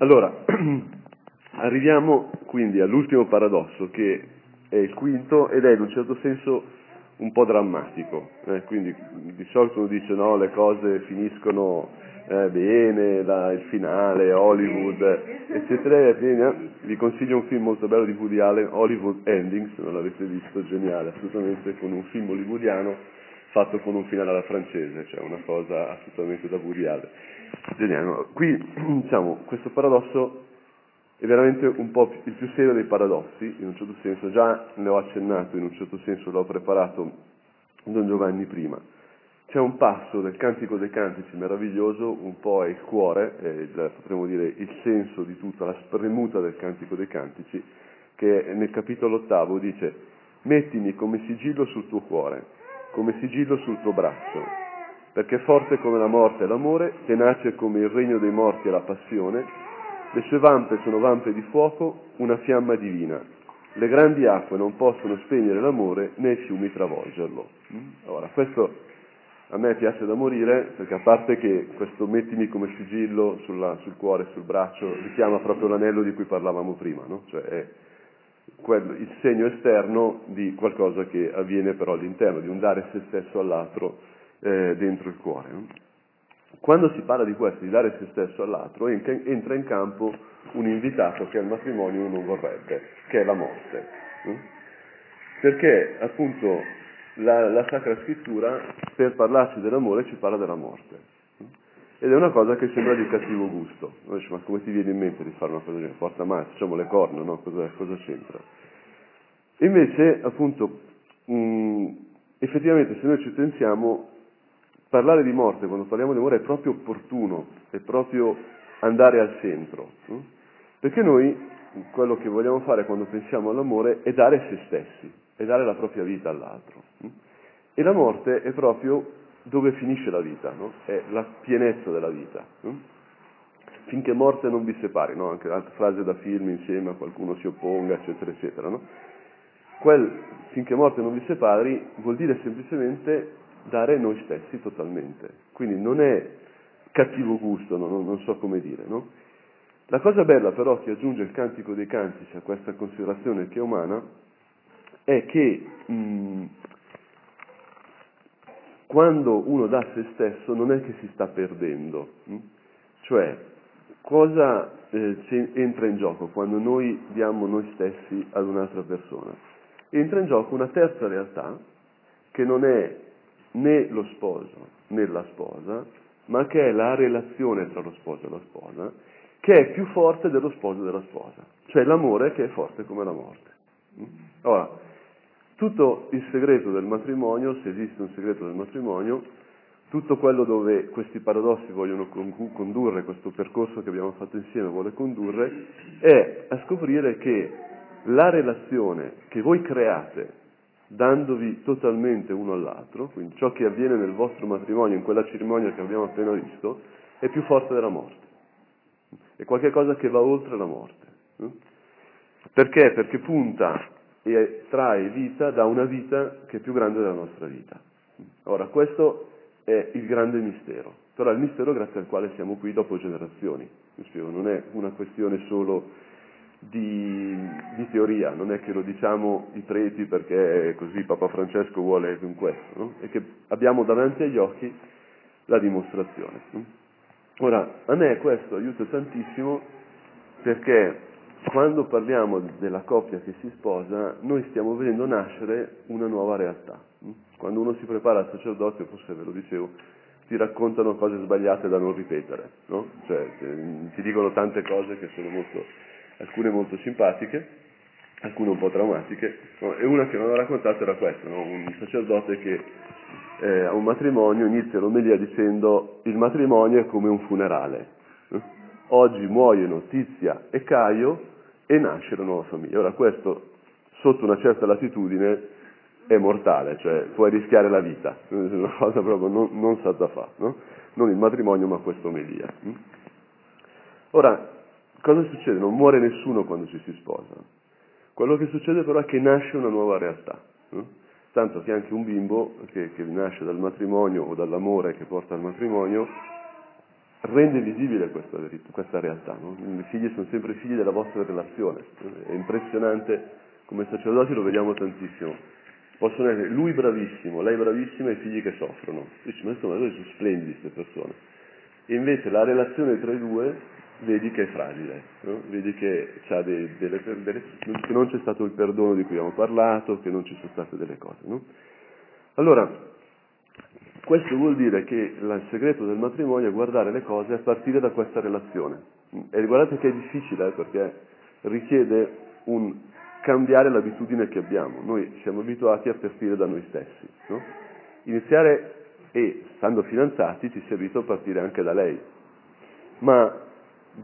Allora, arriviamo quindi all'ultimo paradosso che è il quinto ed è in un certo senso un po' drammatico. Eh? Quindi di solito uno dice no, le cose finiscono eh, bene, la, il finale, Hollywood, eccetera. Vi consiglio un film molto bello di Woody Allen, Hollywood Endings, se non l'avete visto, geniale, assolutamente, con un film hollywoodiano fatto con un finale alla francese, cioè una cosa assolutamente da Allen. Geniale. Qui, diciamo, questo paradosso è veramente un po' il più serio dei paradossi, in un certo senso, già ne ho accennato, in un certo senso l'ho preparato Don Giovanni prima. C'è un passo del Cantico dei Cantici meraviglioso, un po' è il cuore, è il, potremmo dire il senso di tutta la spremuta del Cantico dei Cantici, che nel capitolo ottavo dice mettimi come sigillo sul tuo cuore, come sigillo sul tuo braccio, perché forte come la morte è l'amore, tenace come il regno dei morti è la passione, le sue vampe sono vampe di fuoco, una fiamma divina. Le grandi acque non possono spegnere l'amore né i fiumi travolgerlo. Ora, questo a me piace da morire perché a parte che questo mettimi come sigillo sulla, sul cuore, sul braccio, richiama proprio l'anello di cui parlavamo prima, no? cioè è quello, il segno esterno di qualcosa che avviene però all'interno, di un dare se stesso all'altro eh, dentro il cuore. Quando si parla di questo, di dare se stesso all'altro, entra in campo un invitato che al matrimonio non vorrebbe, che è la morte. Perché appunto la, la Sacra Scrittura, per parlarci dell'amore, ci parla della morte. Ed è una cosa che sembra di cattivo gusto. Dice, ma come ti viene in mente di fare una cosa del genere? Porta male, facciamo le corna, no? Cosa, cosa c'entra? Invece, appunto, mh, effettivamente se noi ci pensiamo, parlare di morte, quando parliamo di amore, è proprio opportuno, è proprio andare al centro. No? Perché noi quello che vogliamo fare quando pensiamo all'amore è dare se stessi, è dare la propria vita all'altro. E la morte è proprio dove finisce la vita, no? è la pienezza della vita. Finché morte non vi separi, no? anche altre frasi da film insieme a qualcuno si opponga, eccetera, eccetera. No? Quel finché morte non vi separi vuol dire semplicemente dare noi stessi totalmente. Quindi non è cattivo gusto, non, non so come dire. La cosa bella però che aggiunge il Cantico dei Cantici a questa considerazione che è umana è che mh, quando uno dà se stesso non è che si sta perdendo, mh? cioè cosa eh, entra in gioco quando noi diamo noi stessi ad un'altra persona? Entra in gioco una terza realtà che non è né lo sposo né la sposa, ma che è la relazione tra lo sposo e la sposa, che è più forte dello sposo e della sposa, cioè l'amore che è forte come la morte. Ora, tutto il segreto del matrimonio, se esiste un segreto del matrimonio, tutto quello dove questi paradossi vogliono condurre, questo percorso che abbiamo fatto insieme vuole condurre, è a scoprire che la relazione che voi create dandovi totalmente uno all'altro, quindi ciò che avviene nel vostro matrimonio, in quella cerimonia che abbiamo appena visto, è più forte della morte. È qualcosa che va oltre la morte. Perché? Perché punta e trae vita da una vita che è più grande della nostra vita. Ora, questo è il grande mistero, però è il mistero grazie al quale siamo qui dopo generazioni. Non è una questione solo di, di teoria, non è che lo diciamo i preti perché così Papa Francesco vuole con questo, no? è che abbiamo davanti agli occhi la dimostrazione. No? Ora, a me questo aiuta tantissimo perché quando parliamo della coppia che si sposa, noi stiamo vedendo nascere una nuova realtà. Quando uno si prepara al sacerdozio, forse ve lo dicevo, ti raccontano cose sbagliate da non ripetere, no? cioè, ti dicono tante cose che sono molto, alcune molto simpatiche, alcune un po' traumatiche, e una che mi aveva raccontato era questa, no? un sacerdote che eh, a un matrimonio inizia l'omelia dicendo il matrimonio è come un funerale. Oggi muoiono Tizia e Caio e nasce la nuova famiglia. Ora questo, sotto una certa latitudine, è mortale, cioè puoi rischiare la vita, è una cosa proprio non, non stata fa, no? non il matrimonio ma questa omelia. Hm? Ora, cosa succede? Non muore nessuno quando ci si sposa. Quello che succede però è che nasce una nuova realtà. No? Tanto che anche un bimbo che, che nasce dal matrimonio o dall'amore che porta al matrimonio rende visibile questa, questa realtà. No? I figli sono sempre figli della vostra relazione. È impressionante, come sacerdoti lo vediamo tantissimo. Possono essere lui bravissimo, lei bravissima e i figli che soffrono. Dici, ma insomma, sono splendidi queste persone. E invece la relazione tra i due vedi che è fragile, no? vedi che, dei, delle, delle, che, non c'è stato il perdono di cui abbiamo parlato, che non ci sono state delle cose. No? Allora, questo vuol dire che il segreto del matrimonio è guardare le cose a partire da questa relazione. E guardate che è difficile eh, perché richiede un cambiare l'abitudine che abbiamo. Noi siamo abituati a partire da noi stessi. No? Iniziare e, stando fidanzati, ci si abitua a partire anche da lei. Ma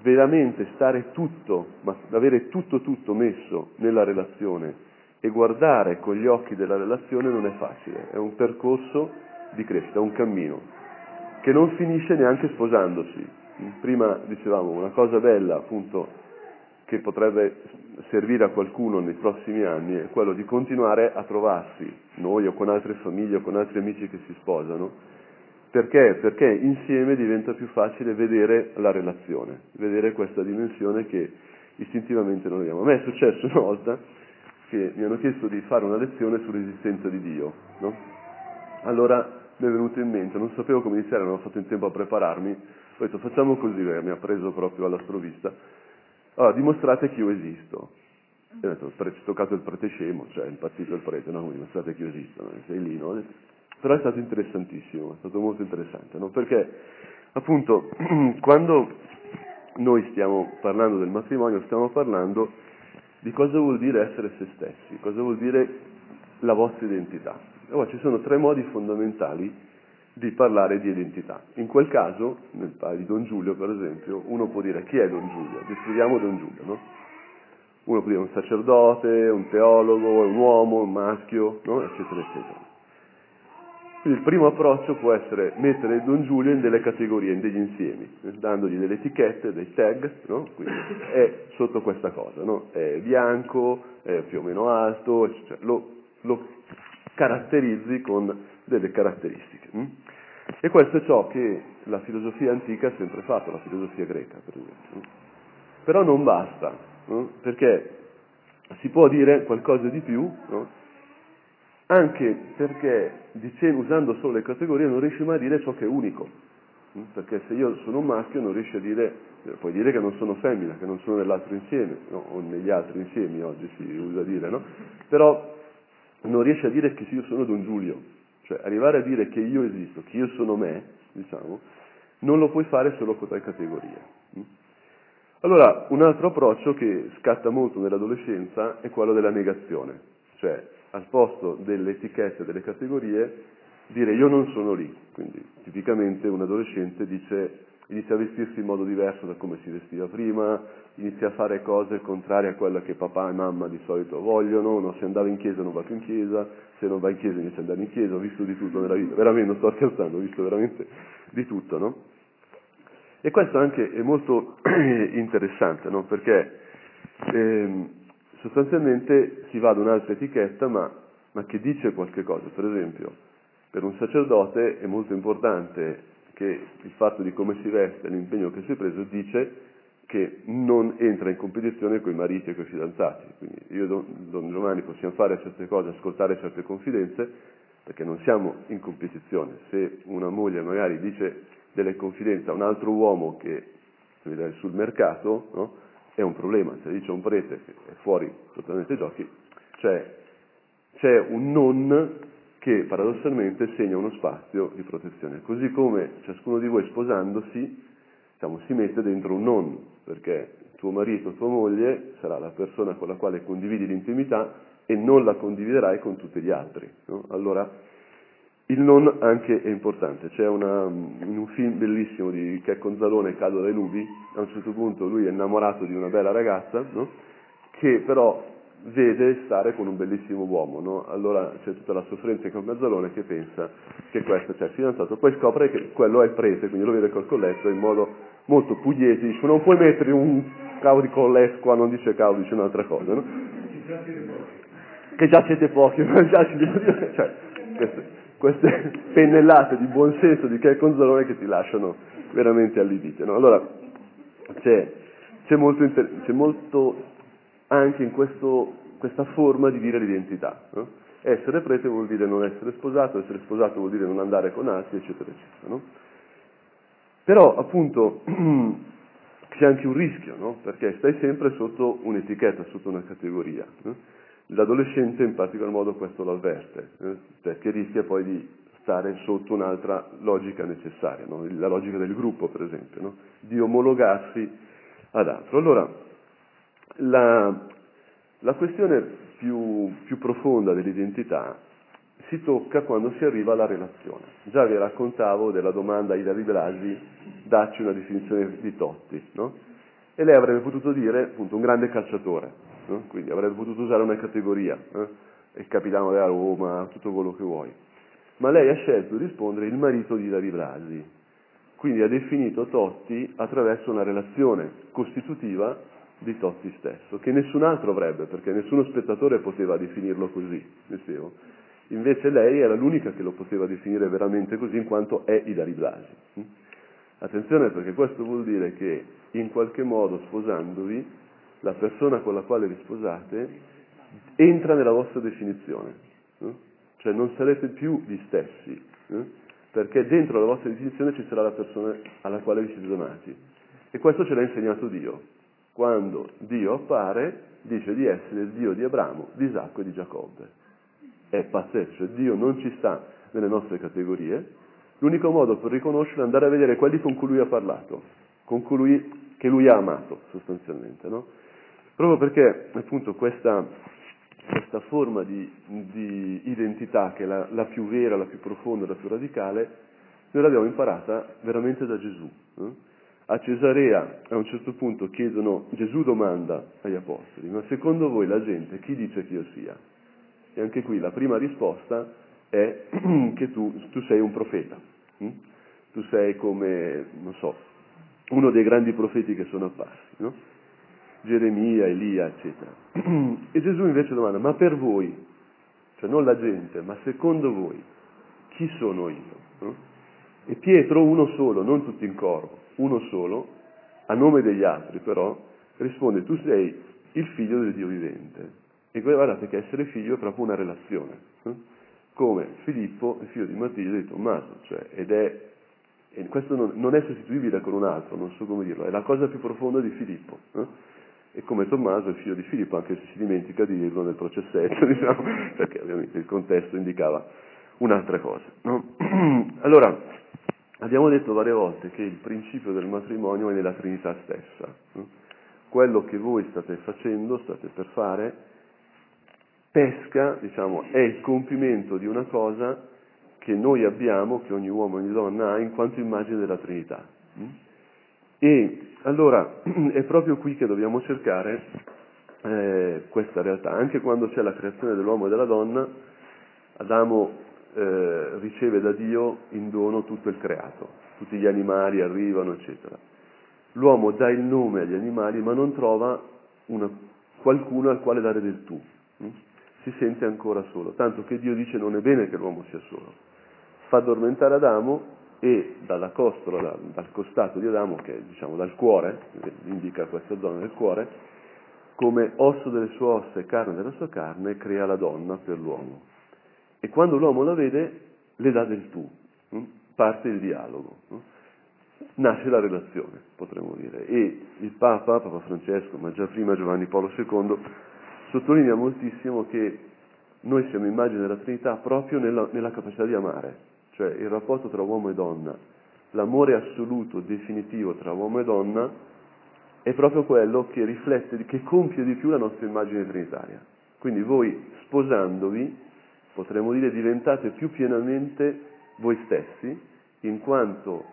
veramente stare tutto, ma avere tutto tutto messo nella relazione e guardare con gli occhi della relazione non è facile, è un percorso di crescita, un cammino, che non finisce neanche sposandosi. Prima dicevamo una cosa bella appunto che potrebbe servire a qualcuno nei prossimi anni è quello di continuare a trovarsi, noi o con altre famiglie o con altri amici che si sposano, perché? Perché insieme diventa più facile vedere la relazione, vedere questa dimensione che istintivamente non vediamo. A me è successo una volta che mi hanno chiesto di fare una lezione sull'esistenza di Dio, no? Allora mi è venuto in mente, non sapevo come iniziare, non ho fatto in tempo a prepararmi, ho detto facciamo così, mi ha preso proprio alla sprovvista, allora dimostrate che io esisto. E ho detto, ho toccato il prete scemo, cioè impazzito il prete, no? Dimostrate che io esisto, sei lì, no? però è stato interessantissimo, è stato molto interessante, no? perché appunto quando noi stiamo parlando del matrimonio stiamo parlando di cosa vuol dire essere se stessi, cosa vuol dire la vostra identità. Allora, ci sono tre modi fondamentali di parlare di identità. In quel caso, nel caso di Don Giulio per esempio, uno può dire chi è Don Giulio? Descriviamo Don Giulio, no? Uno può dire un sacerdote, un teologo, un uomo, un maschio, no? eccetera, eccetera. Il primo approccio può essere mettere Don Giulio in delle categorie, in degli insiemi, dandogli delle etichette, dei tag, no? Quindi è sotto questa cosa, no? È bianco, è più o meno alto, cioè lo, lo, caratterizzi con delle caratteristiche. Hm? E questo è ciò che la filosofia antica ha sempre fatto, la filosofia greca, per esempio. Però non basta, no? perché si può dire qualcosa di più, anche perché dicendo, usando solo le categorie non riesci mai a dire ciò che è unico, mm? perché se io sono un maschio non riesci a dire, puoi dire che non sono femmina, che non sono nell'altro insieme, no? o negli altri insiemi oggi si usa dire, no? però non riesci a dire che io sono Don Giulio, cioè arrivare a dire che io esisto, che io sono me, diciamo, non lo puoi fare solo con tre categorie. Allora, un altro approccio che scatta molto nell'adolescenza è quello della negazione, cioè al posto delle etichette, delle categorie, dire io non sono lì. Quindi tipicamente un adolescente dice, inizia a vestirsi in modo diverso da come si vestiva prima, inizia a fare cose contrarie a quelle che papà e mamma di solito vogliono, no? se andava in chiesa non va più in chiesa, se non va in chiesa inizia ad andare in chiesa, ho visto di tutto nella vita, veramente non sto scherzando, ho visto veramente di tutto, no? E questo anche è molto interessante, no? Perché ehm, sostanzialmente si va ad un'altra etichetta ma, ma che dice qualche cosa. Per esempio, per un sacerdote è molto importante che il fatto di come si veste, l'impegno che si è preso, dice che non entra in competizione con i mariti e con i fidanzati. Quindi io e Don, Giovanni possiamo fare certe cose, ascoltare certe confidenze, perché non siamo in competizione. Se una moglie magari dice delle confidenze a un altro uomo che è sul mercato, no? è un problema, se dice un prete che è fuori totalmente giochi, cioè c'è un non che paradossalmente segna uno spazio di protezione. Così come ciascuno di voi sposandosi diciamo, si mette dentro un non, perché tuo marito, tua moglie sarà la persona con la quale condividi l'intimità e non la condividerai con tutti gli altri. No? Allora il non anche è importante, c'è una, in un film bellissimo di Checco Zalone, Cado dai nubi, a un certo punto lui è innamorato di una bella ragazza, no? che però vede stare con un bellissimo uomo, no? allora c'è tutta la sofferenza con Gazzalone che pensa che questo c'è il fidanzato, poi scopre che quello è il prete, quindi lo vede col colletto in modo molto pugliese, dice non puoi mettere un cavo di colletto qua, non dice cavo, dice un'altra cosa, no? Che già siete pochi, già si dice, cioè, questo queste pennellate di buonsenso di Kel Conzalone che ti lasciano veramente allibite. No? Allora, c'è, c'è, molto inter- c'è, molto, anche in questo, questa forma di dire l'identità. No? Essere prete vuol dire non essere sposato, essere sposato vuol dire non andare con altri, eccetera, eccetera. No? Però, appunto, c'è anche un rischio, no? perché stai sempre sotto un'etichetta, sotto una categoria. L'adolescente in particolar modo questo lo avverte, eh? perché rischia poi di stare sotto un'altra logica necessaria, la logica del gruppo per esempio, di omologarsi ad altro. Allora, la, la questione più, più profonda dell'identità si tocca quando si arriva alla relazione. Già vi raccontavo della domanda a Ida Blasi, dacci una definizione di Totti, no? E lei avrebbe potuto dire, appunto, un grande calciatore, no? quindi avrebbe potuto usare una categoria, eh? il capitano della Roma, tutto quello che vuoi. Ma lei ha scelto di rispondere il marito di Ida Blasi, quindi ha definito Totti attraverso una relazione costitutiva di Totti stesso, che nessun altro avrebbe, perché nessuno spettatore poteva definirlo così, spiego. Invece lei era l'unica che lo poteva definire veramente così in quanto è Idari Blasi. Attenzione perché questo vuol dire che in qualche modo sposandovi la persona con la quale vi sposate entra nella vostra definizione, cioè non sarete più gli stessi, perché dentro la vostra definizione ci sarà la persona alla quale vi siete donati. E questo ce l'ha insegnato Dio. Quando Dio appare, dice di essere il Dio di Abramo, di Isacco e di Giacobbe è pazzesco, cioè Dio non ci sta nelle nostre categorie, l'unico modo per riconoscerlo è andare a vedere quelli con cui lui ha parlato, con colui che lui ha amato sostanzialmente. No? Proprio perché appunto questa, questa forma di, di, identità, che è la, la, più vera, la più profonda, la più radicale, noi l'abbiamo imparata veramente da Gesù. No? A Cesarea a un certo punto chiedono, Gesù domanda agli apostoli, ma secondo voi la gente chi dice che io sia? E anche qui la prima risposta è che tu, tu sei un profeta, hm? tu sei come, non so, uno dei grandi profeti che sono apparsi, no? Geremia, Elia, eccetera. E Gesù invece domanda, ma per voi, cioè non la gente, ma secondo voi, chi sono io? No? E Pietro, uno solo, non tutti in coro, uno solo, a nome degli altri però, risponde, tu sei il figlio del Dio vivente. E guardate che essere figlio è proprio una relazione. Eh? Come Filippo, il figlio di Matilde, di Tommaso, cioè, ed è, e questo non, non, è sostituibile con un altro, non so come dirlo, è la cosa più profonda di Filippo. Eh? E come Tommaso è figlio di Filippo, anche se si dimentica di dirlo nel processetto, diciamo, perché ovviamente il contesto indicava un'altra cosa. No? Allora, abbiamo detto varie volte che il principio del matrimonio è nella Trinità stessa. No? Quello che voi state facendo, state per fare, pesca, diciamo, è il compimento di una cosa che noi abbiamo, che ogni uomo e ogni donna ha, in quanto immagine della Trinità. E allora è proprio qui che dobbiamo cercare eh, questa realtà. Anche quando c'è la creazione dell'uomo e della donna, Adamo eh, riceve da Dio in dono tutto il creato, tutti gli animali arrivano, eccetera. L'uomo dà il nome agli animali, ma non trova una, qualcuno al quale dare del tu si sente ancora solo, tanto che Dio dice non è bene che l'uomo sia solo. Fa addormentare Adamo e dalla costola, dal, dal costato di Adamo, che è diciamo dal cuore, indica questa zona del cuore, come osso delle sue ossa e carne della sua carne, crea la donna per l'uomo. E quando l'uomo la vede, le dà del tu, hm? parte il dialogo, hm? nasce la relazione, potremmo dire. E il Papa, Papa Francesco, ma già prima Giovanni Paolo II, sottolinea moltissimo che noi siamo immagine della Trinità proprio nella, nella capacità di amare, cioè il rapporto tra uomo e donna, l'amore assoluto, definitivo tra uomo e donna è proprio quello che riflette, che compie di più la nostra immagine trinitaria. Quindi voi sposandovi, potremmo dire, diventate più pienamente voi stessi, in quanto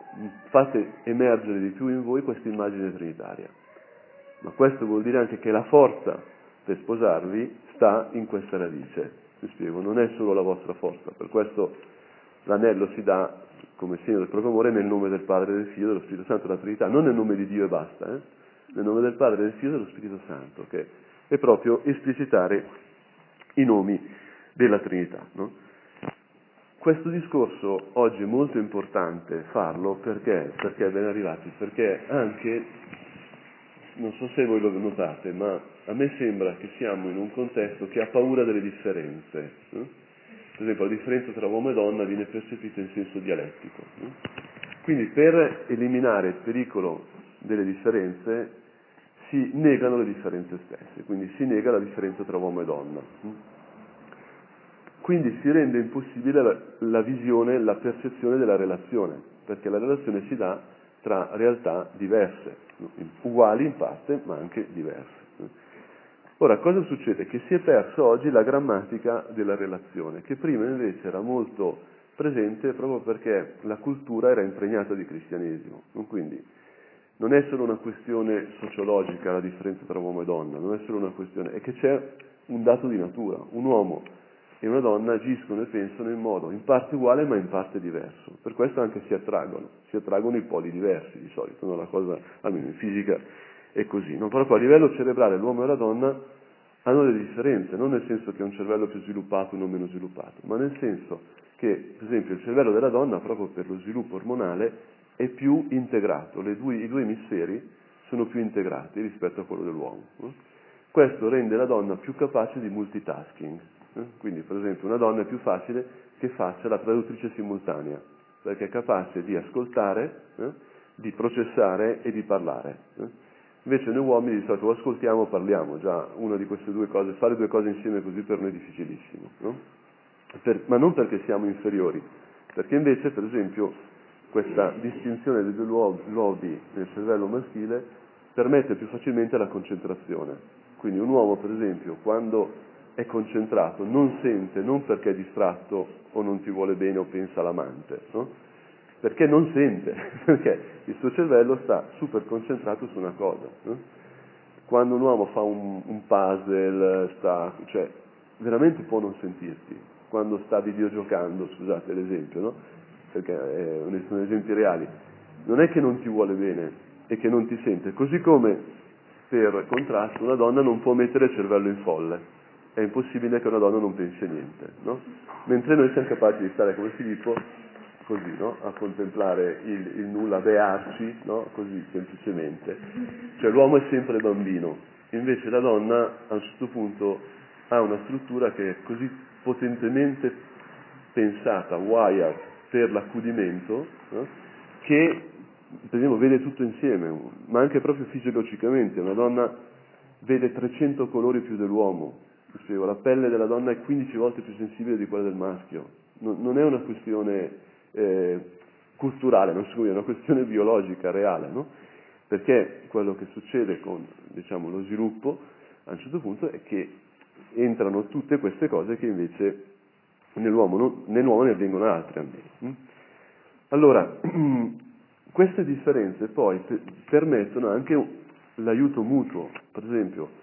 fate emergere di più in voi questa immagine trinitaria. Ma questo vuol dire anche che la forza per sposarvi sta in questa radice. Vi spiego, non è solo la vostra forza, per questo l'anello si dà come segno del proprio amore nel nome del Padre, del Figlio dello Spirito Santo, la Trinità, non nel nome di Dio e basta, eh? nel nome del Padre, del Figlio e dello Spirito Santo, che è proprio esplicitare i nomi della Trinità. No? questo discorso oggi è molto importante farlo perché, perché ben arrivati, perché anche, non so se voi lo notate, ma a me sembra che siamo in un contesto che ha paura delle differenze. Eh? Per esempio la differenza tra uomo e donna viene percepita in senso dialettico. Eh? Quindi per eliminare il pericolo delle differenze si negano le differenze stesse, quindi si nega la differenza tra uomo e donna. Quindi si rende impossibile la, la visione, la percezione della relazione, perché la relazione si dà tra realtà diverse, uguali in parte ma anche diverse. Ora, cosa succede? Che si è perso oggi la grammatica della relazione, che prima invece era molto presente proprio perché la cultura era impregnata di cristianesimo. Quindi non è solo una questione sociologica la differenza tra uomo e donna, non è solo una questione, è che c'è un dato di natura. Un uomo e una donna agiscono e pensano in modo in parte uguale ma in parte diverso. Per questo anche si attraggono, si attraggono i poli diversi di solito, no? la cosa, almeno in fisica è così. No? Proprio a livello cerebrale l'uomo e la donna hanno delle differenze, non nel senso che ha un cervello più sviluppato o non meno sviluppato, ma nel senso che per esempio il cervello della donna proprio per lo sviluppo ormonale è più integrato, due, i due emisferi sono più integrati rispetto a quello dell'uomo. Questo rende la donna più capace di multitasking, quindi per esempio una donna è più facile che faccia la traduttrice simultanea, perché è capace di ascoltare, di processare e di parlare. Invece noi uomini di solito ascoltiamo o parliamo, già una di queste due cose, fare due cose insieme così per noi è difficilissimo. No? per, ma non perché siamo inferiori, perché invece, per esempio, questa distinzione dei due luoghi nel cervello maschile permette più facilmente la concentrazione. Quindi un uomo, per esempio, quando è concentrato non sente non perché è distratto o non ti vuole bene o pensa all'amante, no? perché non sente, perché il suo cervello sta super concentrato su una cosa. No? Quando un uomo fa un, un puzzle, sta, cioè, veramente può non sentirti, quando sta videogiocando, scusate l'esempio, no? perché eh, sono esempi reali, non è che non ti vuole bene e che non ti sente, così come per contrasto una donna non può mettere il cervello in folle, è impossibile che una donna non pensi a niente, no? mentre noi siamo capaci di stare come Filippo così, no? a contemplare il, il nulla, a bearci, no? così semplicemente. Cioè l'uomo è sempre bambino, invece la donna a un certo punto ha una struttura che è così potentemente pensata, wired per l'accudimento, no? che per esempio vede tutto insieme, ma anche proprio fisiologicamente, una donna vede 300 colori più dell'uomo, Spiego, la pelle della donna è 15 volte più sensibile di quella del maschio, non, non è una questione eh, culturale, non so, è una questione biologica, reale, no? perché quello che succede con diciamo, lo sviluppo a un certo punto è che entrano tutte queste cose che invece nell'uomo, non, nell'uomo ne avvengono altre almeno. Mm? Allora, queste differenze poi permettono anche l'aiuto mutuo, per esempio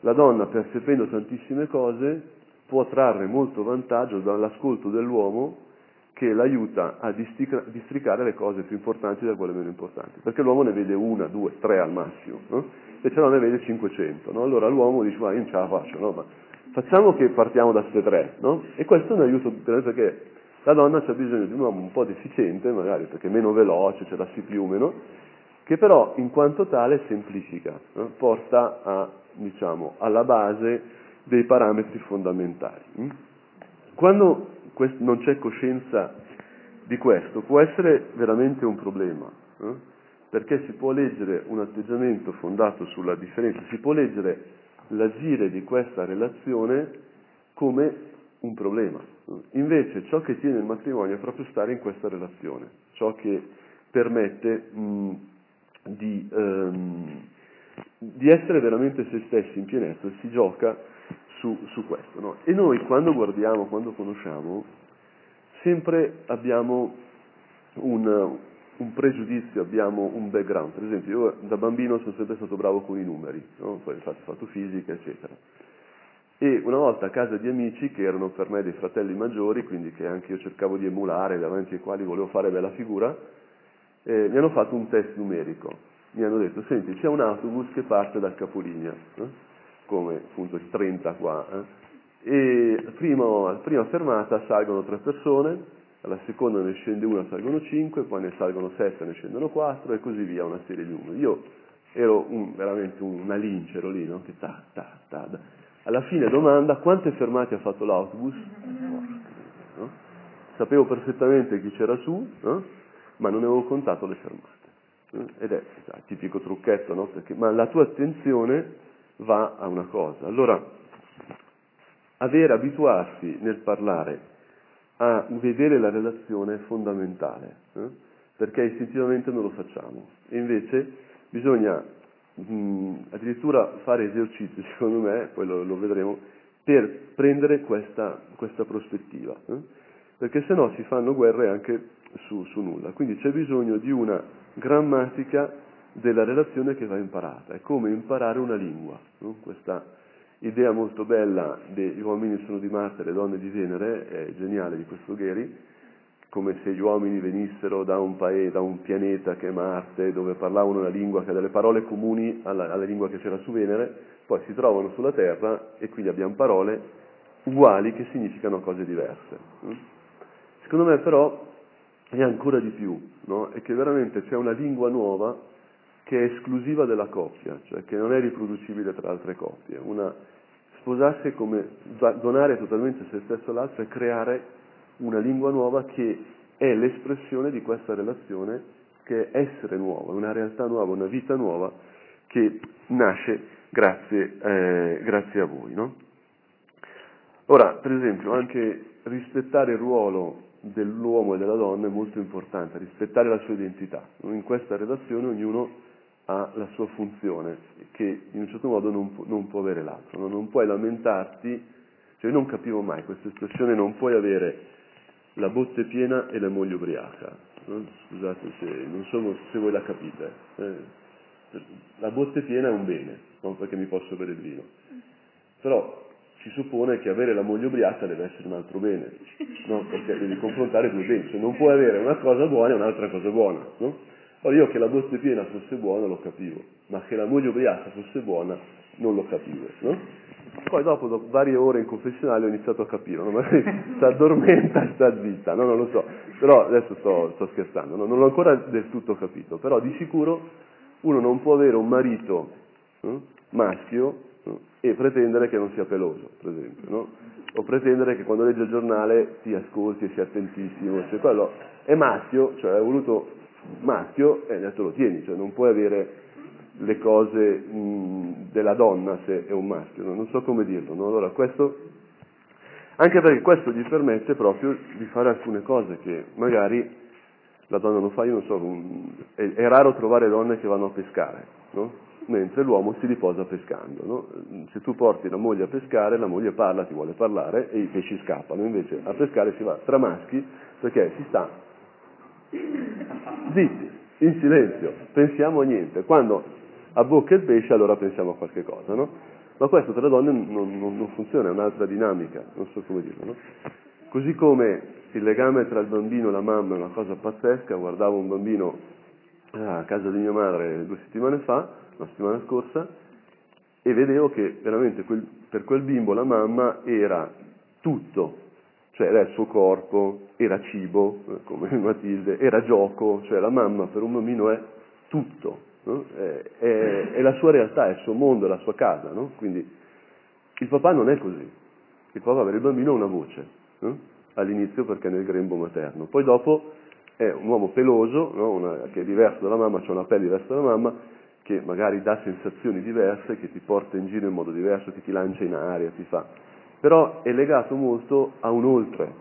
la donna percependo tantissime cose può trarre molto vantaggio dall'ascolto dell'uomo che l'aiuta a districare le cose più importanti da quelle meno importanti, perché l'uomo ne vede una, due, tre al massimo, no? invece la donna ne vede 500, no? allora l'uomo dice ma io non ce la faccio, no? ma Facciamo che partiamo da queste tre, no? E questo è un aiuto perché la donna ha bisogno di un uomo un po' deficiente, magari perché è meno veloce, c'è la CPU meno, che però in quanto tale semplifica, no? porta a, diciamo, alla base dei parametri fondamentali. Mm? Quando non c'è coscienza di questo può essere veramente un problema, eh? perché si può leggere un atteggiamento fondato sulla differenza, si può leggere l'agire di questa relazione come un problema. Invece ciò che tiene il matrimonio è proprio stare in questa relazione, ciò che permette mh, di, um, di, essere veramente se stessi in pienezza si gioca su, su questo. No? E noi quando guardiamo, quando conosciamo, sempre abbiamo un, un pregiudizio, abbiamo un background. Per esempio, io da bambino sono sempre stato bravo con i numeri, no? poi infatti ho fatto fisica, eccetera. E una volta a casa di amici che erano per me dei fratelli maggiori, quindi che anche io cercavo di emulare, davanti ai quali volevo fare bella figura, eh, mi hanno fatto un test numerico. Mi hanno detto, senti, c'è un autobus che parte dal capolinea, eh? come appunto il 30 qua, eh? e primo, alla prima fermata salgono tre persone, alla seconda ne scende una, salgono cinque, poi ne salgono sette, ne scendono quattro e così via, una serie di numeri. Io ero un, veramente una lince, ero lì, no? che ta, ta, ta, ta. Alla fine domanda, quante fermate ha fatto l'autobus? No? Sapevo perfettamente chi c'era su, no? Ma non avevo contato le fermate. Ed è sai, tipico trucchetto, no? Perché, ma la tua attenzione va a una cosa. Allora, avere, abituarsi nel parlare a vedere la relazione è fondamentale, eh? perché istintivamente non lo facciamo. E invece bisogna mh, addirittura fare esercizi, secondo me, poi lo, lo vedremo, per prendere questa, questa prospettiva, eh? perché se no si fanno guerre anche su, su nulla. Quindi c'è bisogno di una grammatica della relazione che va imparata, è come imparare una lingua, no? questa idea molto bella degli uomini sono di Marte le donne di Venere, è geniale di questo Gheri, come se gli uomini venissero da un, paese, da un pianeta che è Marte, dove parlavano una lingua che ha delle parole comuni alla, alla lingua che c'era su Venere, poi si trovano sulla Terra e quindi abbiamo parole uguali che significano cose diverse. Secondo me però è ancora di più, no? è che veramente c'è una lingua nuova che è esclusiva della coppia, cioè che non è riproducibile tra altre coppie. Una, sposarsi è come donare totalmente se stesso all'altro e creare una lingua nuova che è l'espressione di questa relazione che è essere nuovo, una realtà nuova, una vita nuova che nasce grazie, eh, grazie a voi. No? Ora, per esempio, anche rispettare il ruolo dell'uomo e della donna è molto importante, rispettare la sua identità. In questa relazione ognuno ha la sua funzione, che in un certo modo non, non può avere l'altro. No? Non puoi lamentarti, cioè io non capivo mai questa espressione, non puoi avere la botte piena e la moglie ubriaca. No? Scusate se non so se voi la capite. Eh, la botte piena è un bene, non perché mi posso bere il vino. Però si suppone che avere la moglie ubriaca deve essere un altro bene, no? perché devi confrontare due beni, cioè non puoi avere una cosa buona e un'altra cosa buona. No? Allora io che la botte piena fosse buona lo capivo, ma che la moglie ubriaca fosse buona non lo capivo. No? Poi dopo, dopo, varie ore in confessionale ho iniziato a capire, no? si addormenta sta zitta, no? non lo so, però adesso sto, sto scherzando, no? non l'ho ancora del tutto capito, però di sicuro uno non può avere un marito no? maschio e pretendere che non sia peloso, per esempio, o pretendere che quando legge il giornale ti ascolti e sia attentissimo, cioè quello è maschio, cioè ha voluto maschio e adesso lo tieni, cioè non puoi avere le cose mh, della donna se è un maschio, no? non so come dirlo. No? Allora questo, anche perché questo gli permette proprio di fare alcune cose che magari la donna non fa, io non so, è, è, raro trovare donne che vanno a pescare, no? Mentre l'uomo si riposa pescando. No? Se tu porti la moglie a pescare, la moglie parla, ti vuole parlare e i pesci scappano, invece a pescare si va tra maschi perché si sta zitti, in silenzio, pensiamo a niente. Quando a bocca il pesce allora pensiamo a qualche cosa, no? Ma questo tra le donne non, non, non funziona, è un'altra dinamica, non so come dirlo, no? Così come il legame tra il bambino e la mamma è una cosa pazzesca, guardavo un bambino a casa di mia madre due settimane fa, la settimana scorsa, e vedevo che veramente quel, per quel bimbo la mamma era tutto, cioè era il suo corpo, era cibo, eh, come Matilde, era gioco, cioè la mamma per un bambino è tutto, no? è, è, è, la sua realtà, è il suo mondo, è la sua casa, no? quindi il papà non è così, il papà per il bambino ha una voce, no? all'inizio perché è nel grembo materno, poi dopo è un uomo peloso, una, che è diverso dalla mamma, ha una pelle diversa dalla mamma, che magari dà sensazioni diverse, che ti porta in giro in modo diverso, che ti lancia in aria, ti fa. Però è legato molto a un oltre,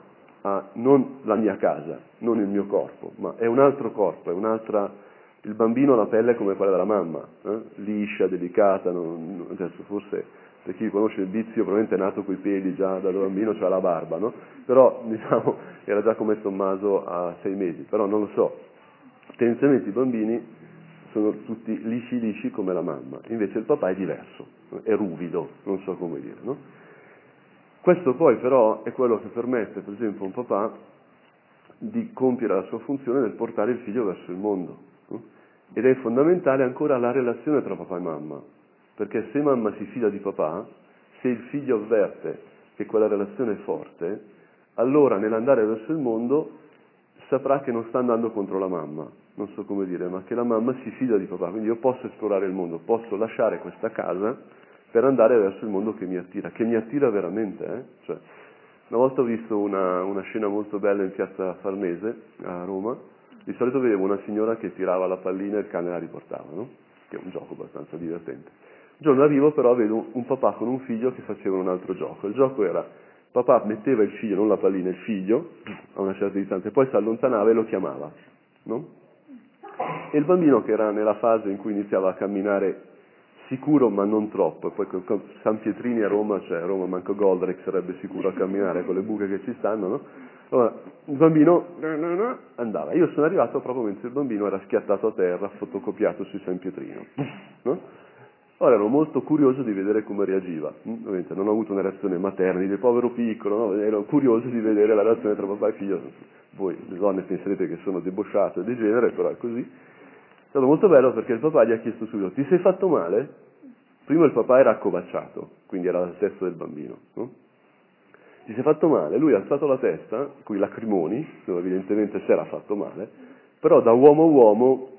a non la mia casa, non il mio corpo, ma è un altro corpo, è un'altra... Il bambino ha la pelle come quella della mamma, eh? liscia, delicata, non, adesso forse per chi conosce il vizio probabilmente è nato coi peli già da bambino, cioè la barba, no? Però diciamo era già come Tommaso a sei mesi, però non lo so. Tendenzialmente i bambini sono tutti lisci lisci come la mamma, invece il papà è diverso, è ruvido, non so come dire, no? Questo poi però è quello che permette, per esempio, a un papà di compiere la sua funzione nel portare il figlio verso il mondo. No? Ed è fondamentale ancora la relazione tra papà e mamma, perché se mamma si fida di papà, se il figlio avverte che quella relazione è forte, allora nell'andare verso il mondo saprà che non sta andando contro la mamma, non so come dire, ma che la mamma si fida di papà, quindi io posso esplorare il mondo, posso lasciare questa casa per andare verso il mondo che mi attira, che mi attira veramente. Eh? Cioè, una volta ho visto una, una, scena molto bella in piazza Farnese a Roma, di solito vedevo una signora che tirava la pallina e il cane la riportava, no? che è un gioco abbastanza divertente. Un giorno arrivo però vedo un papà con un figlio che facevano un altro gioco, il gioco era papà metteva il figlio, non la pallina, il figlio, a una certa distanza, e poi si allontanava e lo chiamava. No? E il bambino che era nella fase in cui iniziava a camminare sicuro ma non troppo, poi con San Pietrini a Roma, cioè a Roma manco Goldrex sarebbe sicuro a camminare con le buche che ci stanno, no? Allora, il bambino andava. Io sono arrivato proprio mentre il bambino era schiattato a terra, fotocopiato su San Pietrino. No? Ora ero molto curioso di vedere come reagiva. Mm, ovviamente non ho avuto una reazione materna, di povero piccolo, no? ero curioso di vedere la reazione tra papà e figlio. Voi, le donne, penserete che sono debosciate di genere, però è così. È stato molto bello perché il papà gli ha chiesto subito, ti sei fatto male? Prima il papà era accovacciato, quindi era la testa del bambino. No? Ti sei fatto male? Lui ha alzato la testa, con i lacrimoni, evidentemente si era fatto male, però da uomo a uomo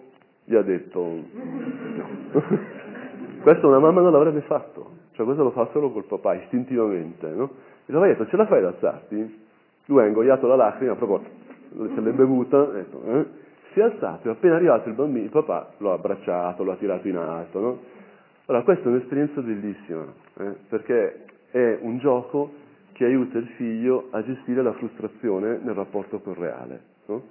gli ha detto... No. Questo una mamma non l'avrebbe fatto, cioè questo lo fa solo col papà, istintivamente, no? Il papà gli ha detto, ce la fai ad alzarti? Lui ha ingoiato la lacrima, proprio se l'è bevuta, ha detto, eh? Si è alzato e appena arrivato il bambino, il papà lo ha abbracciato, lo ha tirato in alto, no? Allora questa è un'esperienza bellissima, eh? perché è un gioco che aiuta il figlio a gestire la frustrazione nel rapporto col reale. No?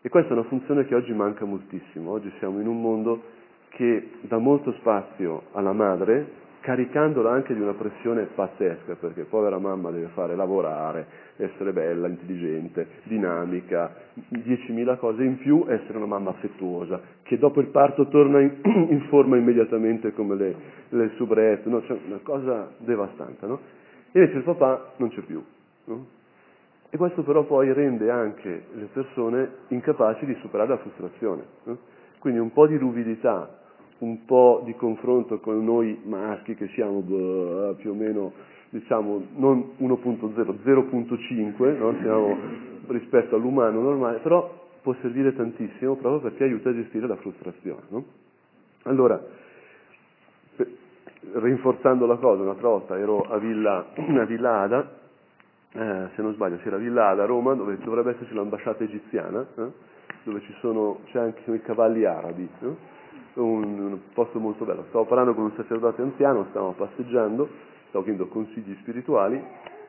E questa è una funzione che oggi manca moltissimo. Oggi siamo in un mondo che dà molto spazio alla madre, caricandola anche di una pressione pazzesca, perché povera mamma deve fare lavorare, essere bella, intelligente, dinamica, 10.000 cose in più, essere una mamma affettuosa, che dopo il parto torna in, in forma immediatamente come le, le soubrette, no? cioè una cosa devastante. No? Invece il papà non c'è più. No? E questo però poi rende anche le persone incapaci di superare la frustrazione. No? Quindi un po' di ruvidità, un po' di confronto con noi maschi che siamo più o meno, diciamo, non 1.0, 0.5, no? siamo rispetto all'umano normale, però può servire tantissimo proprio perché aiuta a gestire la frustrazione. No? Allora, rinforzando la cosa, un'altra volta ero a Villa, a Villa Ada, eh, se non sbaglio, c'era Villa Ada a Roma, dove dovrebbe esserci l'ambasciata egiziana, eh? dove sono, c'è anche i cavalli arabi. No? Un, un posto molto bello. Stavo parlando con un sacerdote anziano, stavamo passeggiando, stavo chiedendo consigli spirituali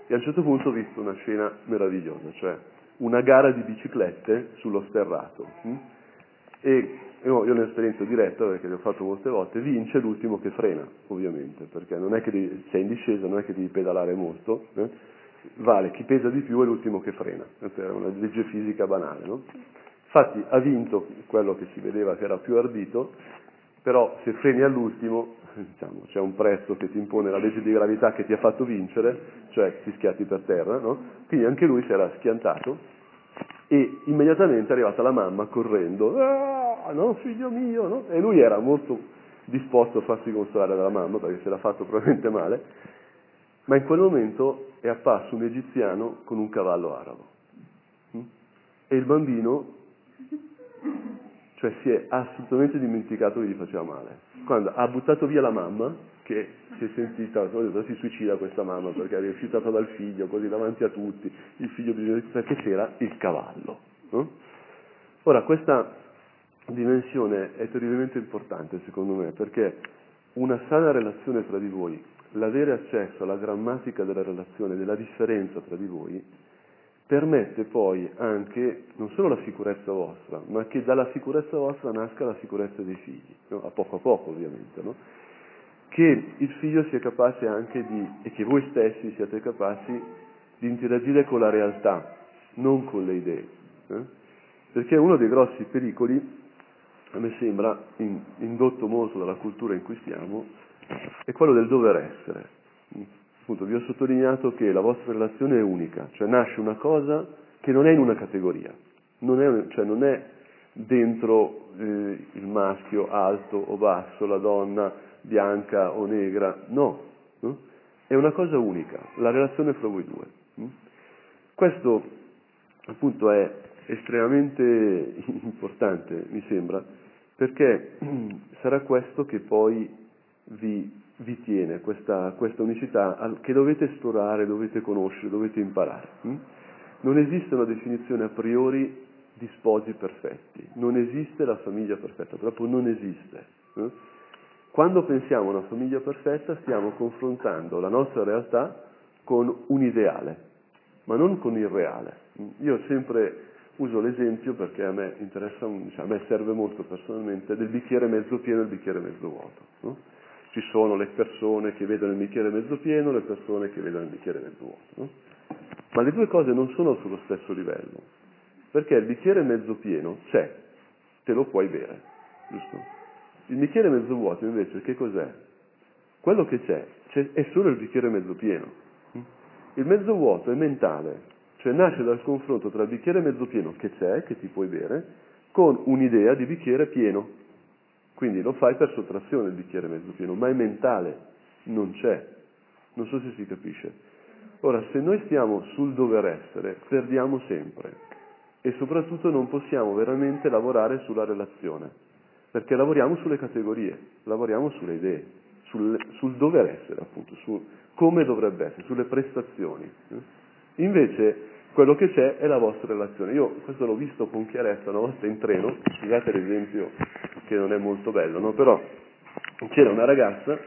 e a un certo punto ho visto una scena meravigliosa, cioè una gara di biciclette sullo sterrato. Hm? E io, io ho un'esperienza diretta, perché l'ho fatto molte volte, vince l'ultimo che frena, ovviamente, perché non è che devi, sei in discesa, non è che devi pedalare molto, eh? vale, chi pesa di più è l'ultimo che frena, questa è una legge fisica banale, no? Infatti ha vinto quello che si vedeva che era più ardito, però se freni all'ultimo diciamo, c'è un prezzo che ti impone la legge di gravità che ti ha fatto vincere, cioè ti schiatti per terra, no? quindi anche lui si era schiantato e immediatamente è arrivata la mamma correndo, ah, no figlio mio, no? e lui era molto disposto a farsi consolare dalla mamma perché se l'ha fatto probabilmente male, ma in quel momento è apparso un egiziano con un cavallo arabo hm? e il bambino cioè si è assolutamente dimenticato che gli faceva male. Quando ha buttato via la mamma, che si è sentita, si suicida questa mamma perché è rifiutata dal figlio, così davanti a tutti, il figlio bisogna perché c'era il cavallo. No? Ora, questa dimensione è terribilmente importante secondo me, perché una sana relazione tra di voi, l'avere accesso alla grammatica della relazione, della differenza tra di voi, permette poi anche non solo la sicurezza vostra, ma che dalla sicurezza vostra nasca la sicurezza dei figli, no? a poco a poco ovviamente, no? che il figlio sia capace anche di, e che voi stessi siate capaci di interagire con la realtà, non con le idee. Eh? Perché uno dei grossi pericoli, a me sembra, in, indotto molto dalla cultura in cui stiamo, è quello del dover essere appunto vi ho sottolineato che la vostra relazione è unica, cioè nasce una cosa che non è in una categoria, non è, cioè non è dentro eh, il maschio alto o basso, la donna bianca o negra, no, no? è una cosa unica, la relazione fra voi due. Hm? Questo appunto è estremamente importante, mi sembra, perché sarà questo che poi vi, vi tiene, questa, questa unicità che dovete esplorare, dovete conoscere, dovete imparare. Hm? Non esiste una definizione a priori di sposi perfetti, non esiste la famiglia perfetta, proprio non esiste. Eh? Quando pensiamo a una famiglia perfetta stiamo confrontando la nostra realtà con un ideale, ma non con il reale. Io sempre uso l'esempio perché a me interessa, cioè a me serve molto personalmente, del bicchiere mezzo pieno e del bicchiere mezzo vuoto. No? Ci sono le persone che vedono il bicchiere mezzo pieno le persone che vedono il bicchiere mezzo vuoto. No? Ma le due cose non sono sullo stesso livello. Perché il bicchiere mezzo pieno c'è, te lo puoi bere, giusto? Il bicchiere mezzo vuoto invece che cos'è? Quello che c'è, c'è è solo il bicchiere mezzo pieno. Il mezzo vuoto è mentale, cioè nasce dal confronto tra il bicchiere mezzo pieno che c'è, che ti puoi bere, con un'idea di bicchiere pieno. Quindi lo fai per sottrazione il bicchiere mezzo pieno, ma è mentale, non c'è. Non so se si capisce. Ora, se noi stiamo sul dover essere, perdiamo sempre e soprattutto non possiamo veramente lavorare sulla relazione, perché lavoriamo sulle categorie, lavoriamo sulle idee, sul, sul dover essere appunto, su come dovrebbe essere, sulle prestazioni. Invece quello che c'è è la vostra relazione. Io questo l'ho visto con chiarezza una volta in treno, scusate l'esempio che non è molto bello, no? però c'era una ragazza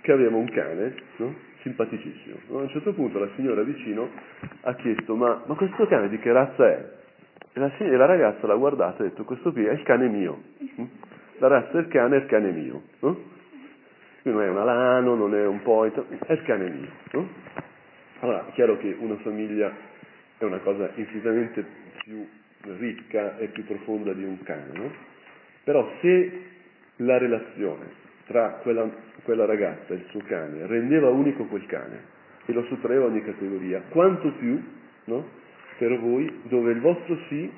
che aveva un cane, no? simpaticissimo. A un certo punto la signora vicino ha chiesto ma, ma questo cane di che razza è? E la, e la ragazza l'ha guardato e ha detto, questo qui è il cane mio. La razza del cane è il cane mio. No? Non è un alano, non è un point, è il cane mio. No? Allora, è chiaro che una famiglia è una cosa infinitamente più ricca e più profonda di un cane, no? Però se la relazione tra quella, quella ragazza e il suo cane rendeva unico quel cane e lo sottraeva ogni categoria, quanto più no? per voi dove il vostro sì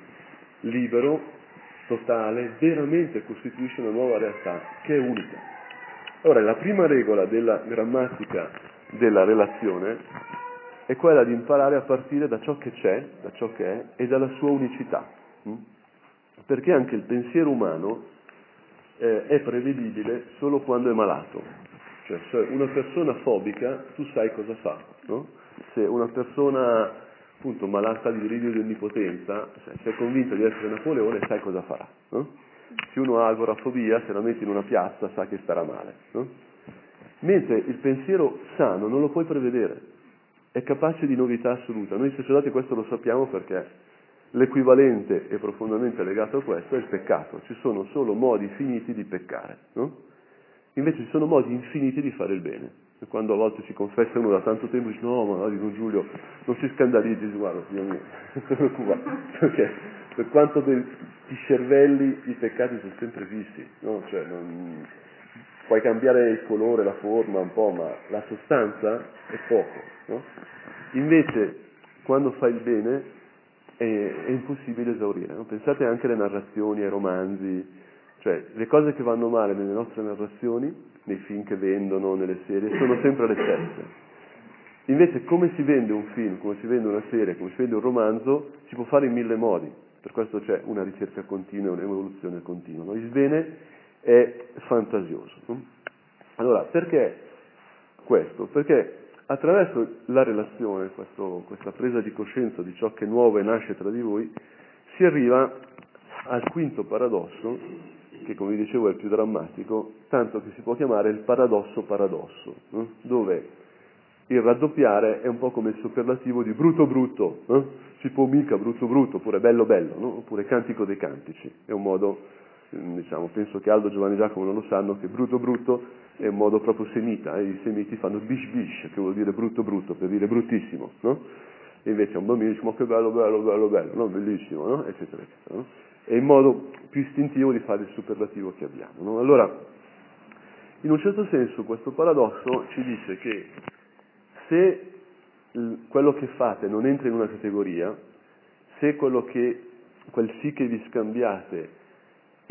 libero, totale, veramente costituisce una nuova realtà che è unica. Ora, la prima regola della grammatica della relazione è quella di imparare a partire da ciò che c'è, da ciò che è e dalla sua unicità. Mm? Perché anche il pensiero umano eh, è prevedibile solo quando è malato. Cioè, se una persona fobica, tu sai cosa fa, no? Se una persona appunto malata di delirio di onnipotenza, cioè, sei convinto di essere Napoleone, sai cosa farà. No? Se uno ha agorafobia, se la metti in una piazza, sa che starà male. No? Mentre il pensiero sano non lo puoi prevedere, è capace di novità assoluta. Noi sacerdoti questo lo sappiamo perché l'equivalente e profondamente legato a questo è il peccato. Ci sono solo modi finiti di peccare. No? Invece ci sono modi infiniti di fare il bene. E quando a volte si confessa uno da tanto tempo dice no, ma no, dico Giulio, non si scandalizzi, guarda, figlio mio, perché per quanto de, ti cervelli i peccati sono sempre fissi, no? Cioè, non, puoi cambiare il colore, la forma un po', ma la sostanza è poco. No? Invece, quando fai il bene, è, è impossibile esaurire. No? Pensate anche alle narrazioni, ai romanzi, cioè le cose che vanno male nelle nostre narrazioni nei film che vendono, nelle serie, sono sempre le stesse. Invece come si vende un film, come si vende una serie, come si vende un romanzo, si può fare in mille modi. Per questo c'è una ricerca continua, un'evoluzione continua. No? Il bene è fantasioso. No? Allora, perché questo? Perché attraverso la relazione, questo, questa presa di coscienza di ciò che è nuovo e nasce tra di voi, si arriva al quinto paradosso che come dicevo è il più drammatico, tanto che si può chiamare il paradosso paradosso, no? dove il raddoppiare è un po' come il superlativo di brutto brutto, no? si può mica brutto brutto, oppure bello bello, no? oppure cantico dei cantici, è un modo, diciamo, penso che Aldo, Giovanni Giacomo non lo sanno, che brutto brutto è un modo proprio semita, eh? i semiti fanno bish bish, che vuol dire brutto brutto, per dire bruttissimo, no? E invece un bambino dice, ma che bello, bello, bello, bello, no? bellissimo, no? eccetera, eccetera. No? è il modo più istintivo di fare il superlativo che abbiamo. No? Allora, in un certo senso questo paradosso ci dice che se quello che fate non entra in una categoria, se quello che, quel sì che vi scambiate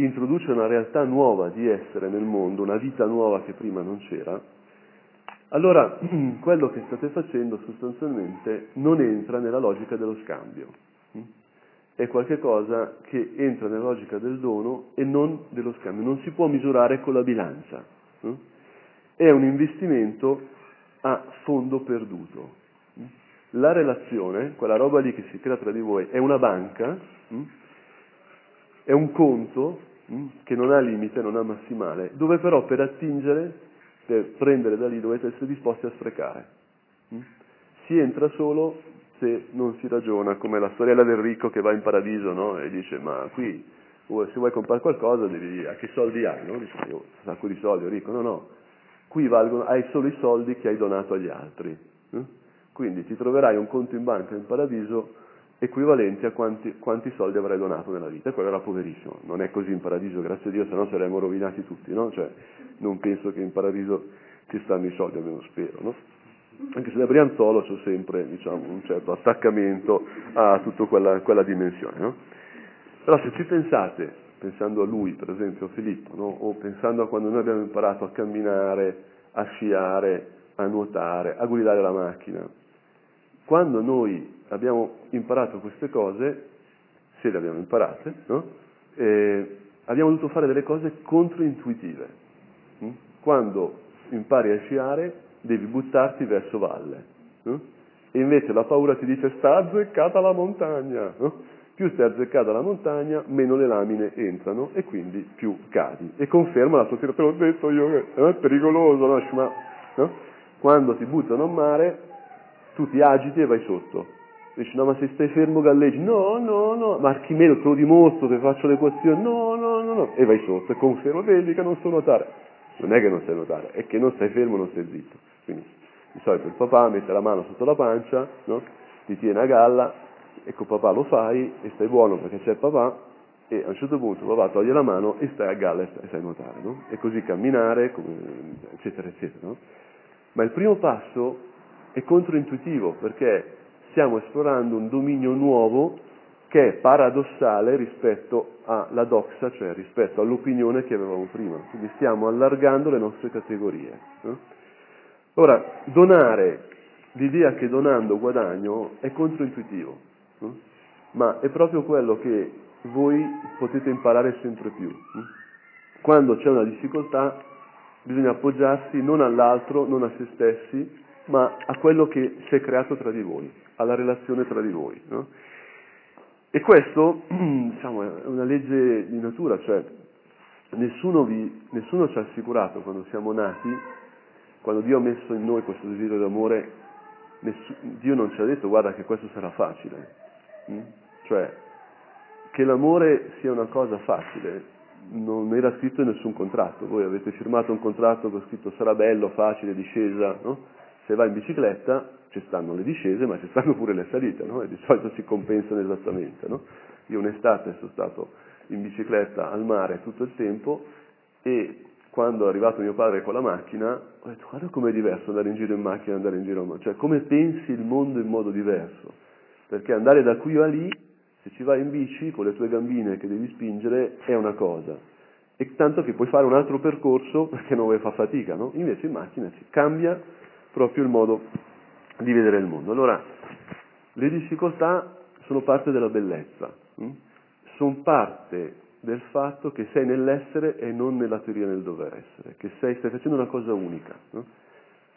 introduce una realtà nuova di essere nel mondo, una vita nuova che prima non c'era, allora quello che state facendo sostanzialmente non entra nella logica dello scambio. è qualcosa che entra nella logica del dono e non dello scambio, non si può misurare con la bilancia. hm? È un investimento a fondo perduto. La relazione, quella roba lì che si crea tra di voi, è una banca, hm? è un conto? Che non ha limite, non ha massimale, dove però per attingere, per prendere da lì dovete essere disposti a sprecare. hm? Si entra solo se non si ragiona, come la storiella del ricco che va in paradiso no? e dice ma qui se vuoi comprare qualcosa devi, a che soldi hai? No? Dice io ho un sacco di soldi, ricco, no no, qui valgono, hai solo i soldi che hai donato agli altri. eh? Quindi ti troverai un conto in banca in paradiso equivalente a quanti, quanti soldi avrai donato nella vita. E quello era poverissimo. Non è così in paradiso, grazie a Dio, se no saremmo rovinati tutti, no? Cioè, non penso che in paradiso ci stanno i soldi, almeno spero, no? Anche se da Brianzolo c'è sempre, diciamo, un certo attaccamento a tutta quella, quella dimensione, no? Però se ci pensate, pensando a lui, per esempio, a Filippo, no? o pensando a quando noi abbiamo imparato a camminare, a sciare, a nuotare, a guidare la macchina, quando noi abbiamo imparato queste cose, se le abbiamo imparate, no? eh, abbiamo dovuto fare delle cose controintuitive. mm? Quando impari a sciare devi buttarti verso valle. no? E invece la paura ti dice sta azzeccata la montagna. no? Più stai azzeccata la montagna, meno le lamine entrano e quindi più cadi. E conferma la tua teoria, te l'ho detto io, che è pericoloso, no? Quando ti buttano a mare, tu ti agiti e vai sotto. Dici, no, ma se stai fermo galleggi, no, no, no, ma Archimede te lo dimostro, ti faccio le equazioni, no, no, no, no, e vai sotto e conferma, vedi che non so nuotare. Non è che non sai nuotare, è che non stai fermo, non stai zitto. Quindi, di solito il papà mette la mano sotto la pancia, no? ti tiene a galla, ecco papà lo fai e stai buono perché c'è il papà, e a un certo punto papà toglie la mano e stai a galla e sai nuotare, no? E così camminare, eccetera, eccetera, no? Ma il primo passo è controintuitivo perché stiamo esplorando un dominio nuovo che è paradossale rispetto alla doxa, cioè rispetto all'opinione che avevamo prima. Quindi stiamo allargando le nostre categorie. Ora, donare, l'idea che donando guadagno è controintuitivo, ma è proprio quello che voi potete imparare sempre più. Quando c'è una difficoltà bisogna appoggiarsi non all'altro, non a se stessi, ma a quello che si è creato tra di voi, alla relazione tra di voi. no? E questo diciamo, è una legge di natura, cioè nessuno, vi, nessuno ci ha assicurato quando siamo nati, quando Dio ha messo in noi questo desiderio d'amore, nessu- Dio non ci ha detto guarda che questo sarà facile. mm? Cioè, che l'amore sia una cosa facile non era scritto in nessun contratto. Voi avete firmato un contratto con scritto sarà bello, facile, discesa, no? Se vai in bicicletta ci stanno le discese, ma ci stanno pure le salite, no? E di solito si compensano esattamente, no? Io un'estate sono stato in bicicletta al mare tutto il tempo e quando è arrivato mio padre con la macchina ho detto guarda com'è diverso andare in giro in macchina e andare in giro in macchina, cioè come pensi il mondo in modo diverso, perché andare da qui a lì se ci vai in bici con le tue gambine che devi spingere è una cosa, e tanto che puoi fare un altro percorso perché non vuoi fare fatica, no? Invece in macchina ci cambia proprio il modo di vedere il mondo. Allora, le difficoltà sono parte della bellezza, hm? sono parte del fatto che sei nell'essere e non nella teoria nel dover essere, che sei, stai facendo una cosa unica. no?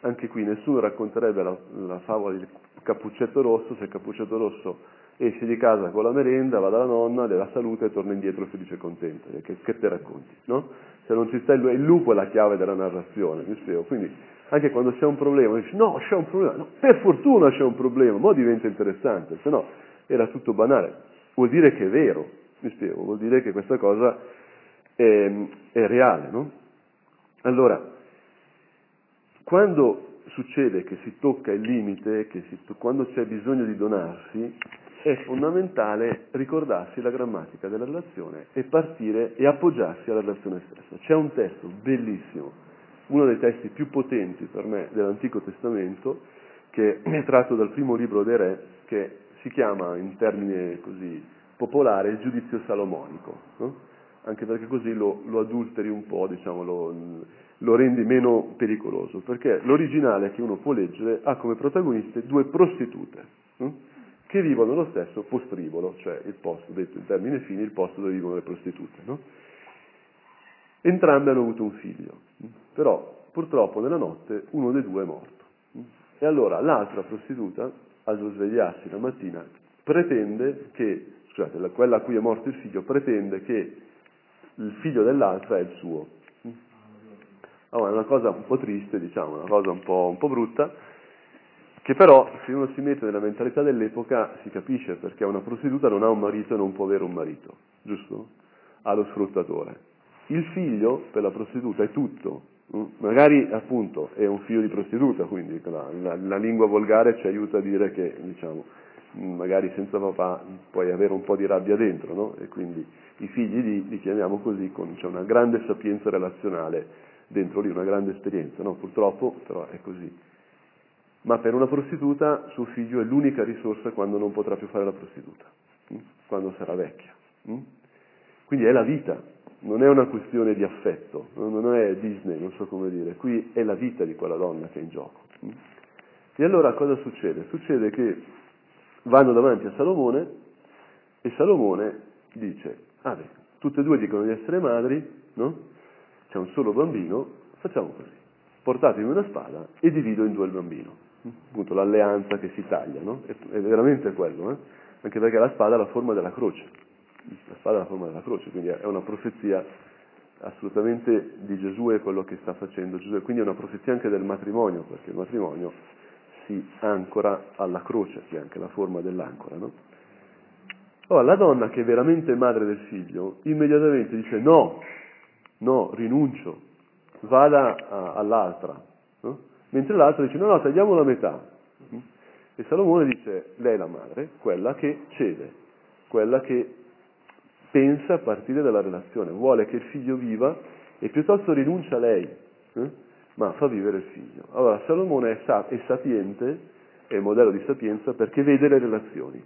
Anche qui nessuno racconterebbe la, la favola del cappuccetto rosso se il cappuccetto rosso esce di casa con la merenda, va dalla nonna, le dà salute e torna indietro felice e contento. Che, che te racconti? No? Se non ci sta il lupo è la chiave della narrazione, mi spiego. Quindi anche quando c'è un problema, dici no, c'è un problema, no, per fortuna c'è un problema, ma diventa interessante, se no era tutto banale. Vuol dire che è vero, mi spiego, vuol dire che questa cosa è, è reale, no? Allora, quando succede che si tocca il limite, si, quando c'è bisogno di donarsi, è fondamentale ricordarsi la grammatica della relazione e partire e appoggiarsi alla relazione stessa. C'è un testo bellissimo, uno dei testi più potenti per me dell'Antico Testamento, che è tratto dal primo libro dei Re, che si chiama in termine così popolare il giudizio salomonico, no? anche perché così lo, lo adulteri un po', diciamo, lo, lo rendi meno pericoloso, perché l'originale che uno può leggere ha come protagoniste due prostitute, no? che vivono lo stesso postribolo, cioè il posto, detto in termini fini, il posto dove vivono le prostitute. No? Entrambi hanno avuto un figlio, però purtroppo nella notte uno dei due è morto. E allora l'altra prostituta, al svegliarsi la mattina, pretende che, scusate, quella a cui è morto il figlio, pretende che il figlio dell'altra è il suo. Allora, è una cosa un po' triste, diciamo, una cosa un po', un po' brutta, che però se uno si mette nella mentalità dell'epoca si capisce perché una prostituta non ha un marito e non può avere un marito, giusto? Ha lo sfruttatore. Il figlio per la prostituta è tutto, mm? magari appunto è un figlio di prostituta, quindi la, la, la lingua volgare ci aiuta a dire che diciamo, mm, magari senza papà puoi avere un po' di rabbia dentro, no? E quindi i figli li, li chiamiamo così, con c'è una grande sapienza relazionale dentro lì, una grande esperienza, no? Purtroppo però è così ma per una prostituta suo figlio è l'unica risorsa quando non potrà più fare la prostituta, mm? quando sarà vecchia. Quindi è la vita, non è una questione di affetto, non è Disney, non so come dire, qui è la vita di quella donna che è in gioco. Mm? E allora cosa succede? Succede che vanno davanti a Salomone e Salomone dice, ah beh, tutte e due dicono di essere madri, no? C'è un solo bambino, facciamo così, portatemi una spada e divido in due il bambino appunto l'alleanza che si taglia, no? è, veramente quello, eh? anche perché la spada ha la forma della croce, la spada ha la forma della croce, quindi è una profezia assolutamente di Gesù e quello che sta facendo Gesù, quindi è una profezia anche del matrimonio, perché il matrimonio si ancora alla croce, che è anche la forma dell'ancora. No? Allora, la donna che è veramente madre del figlio, immediatamente dice no, no, rinuncio, vada a, all'altra. No? mentre l'altro dice no, no, tagliamo la metà. E Salomone dice, lei è la madre, quella che cede, quella che pensa a partire dalla relazione, vuole che il figlio viva e piuttosto rinuncia a lei, eh? ma fa vivere il figlio. Allora Salomone è, sa- è sapiente, è il modello di sapienza perché vede le relazioni,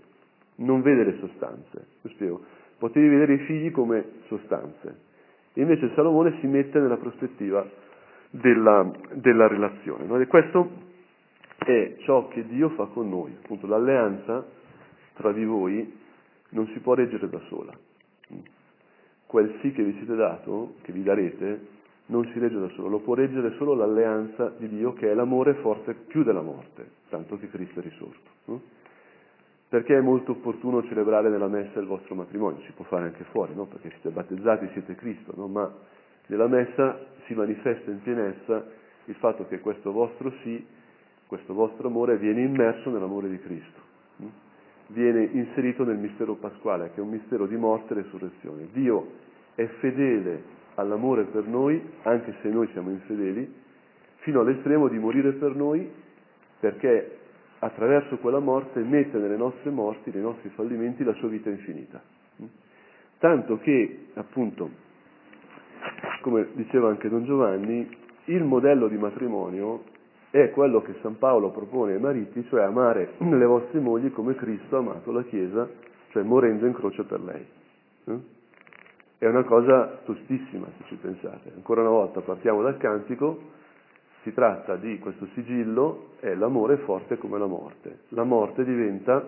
non vede le sostanze. Lo spiego. Potevi vedere i figli come sostanze. Invece Salomone si mette nella prospettiva della, della relazione. No? E questo è ciò che Dio fa con noi, appunto l'alleanza tra di voi non si può reggere da sola. Quel sì che vi siete dato, che vi darete, non si regge da solo, lo può reggere solo l'alleanza di Dio che è l'amore forte più della morte, tanto che Cristo è risorto. No? Perché è molto opportuno celebrare nella messa il vostro matrimonio? Si può fare anche fuori, no? perché siete battezzati, siete Cristo, no? ma nella messa si manifesta in pienezza il fatto che questo vostro sì, questo vostro amore viene immerso nell'amore di Cristo, hm? Viene inserito nel mistero pasquale, che è un mistero di morte e resurrezione. Dio è fedele all'amore per noi, anche se noi siamo infedeli, fino all'estremo di morire per noi, perché attraverso quella morte mette nelle nostre morti, nei nostri fallimenti, la sua vita infinita. Tanto che, appunto, come diceva anche Don Giovanni, il modello di matrimonio è quello che San Paolo propone ai mariti, cioè amare le vostre mogli come Cristo ha amato la Chiesa, cioè morendo in croce per lei. Eh? È una cosa tostissima se ci pensate. Ancora una volta partiamo dal cantico, si tratta di questo sigillo, è l'amore forte come la morte. La morte diventa,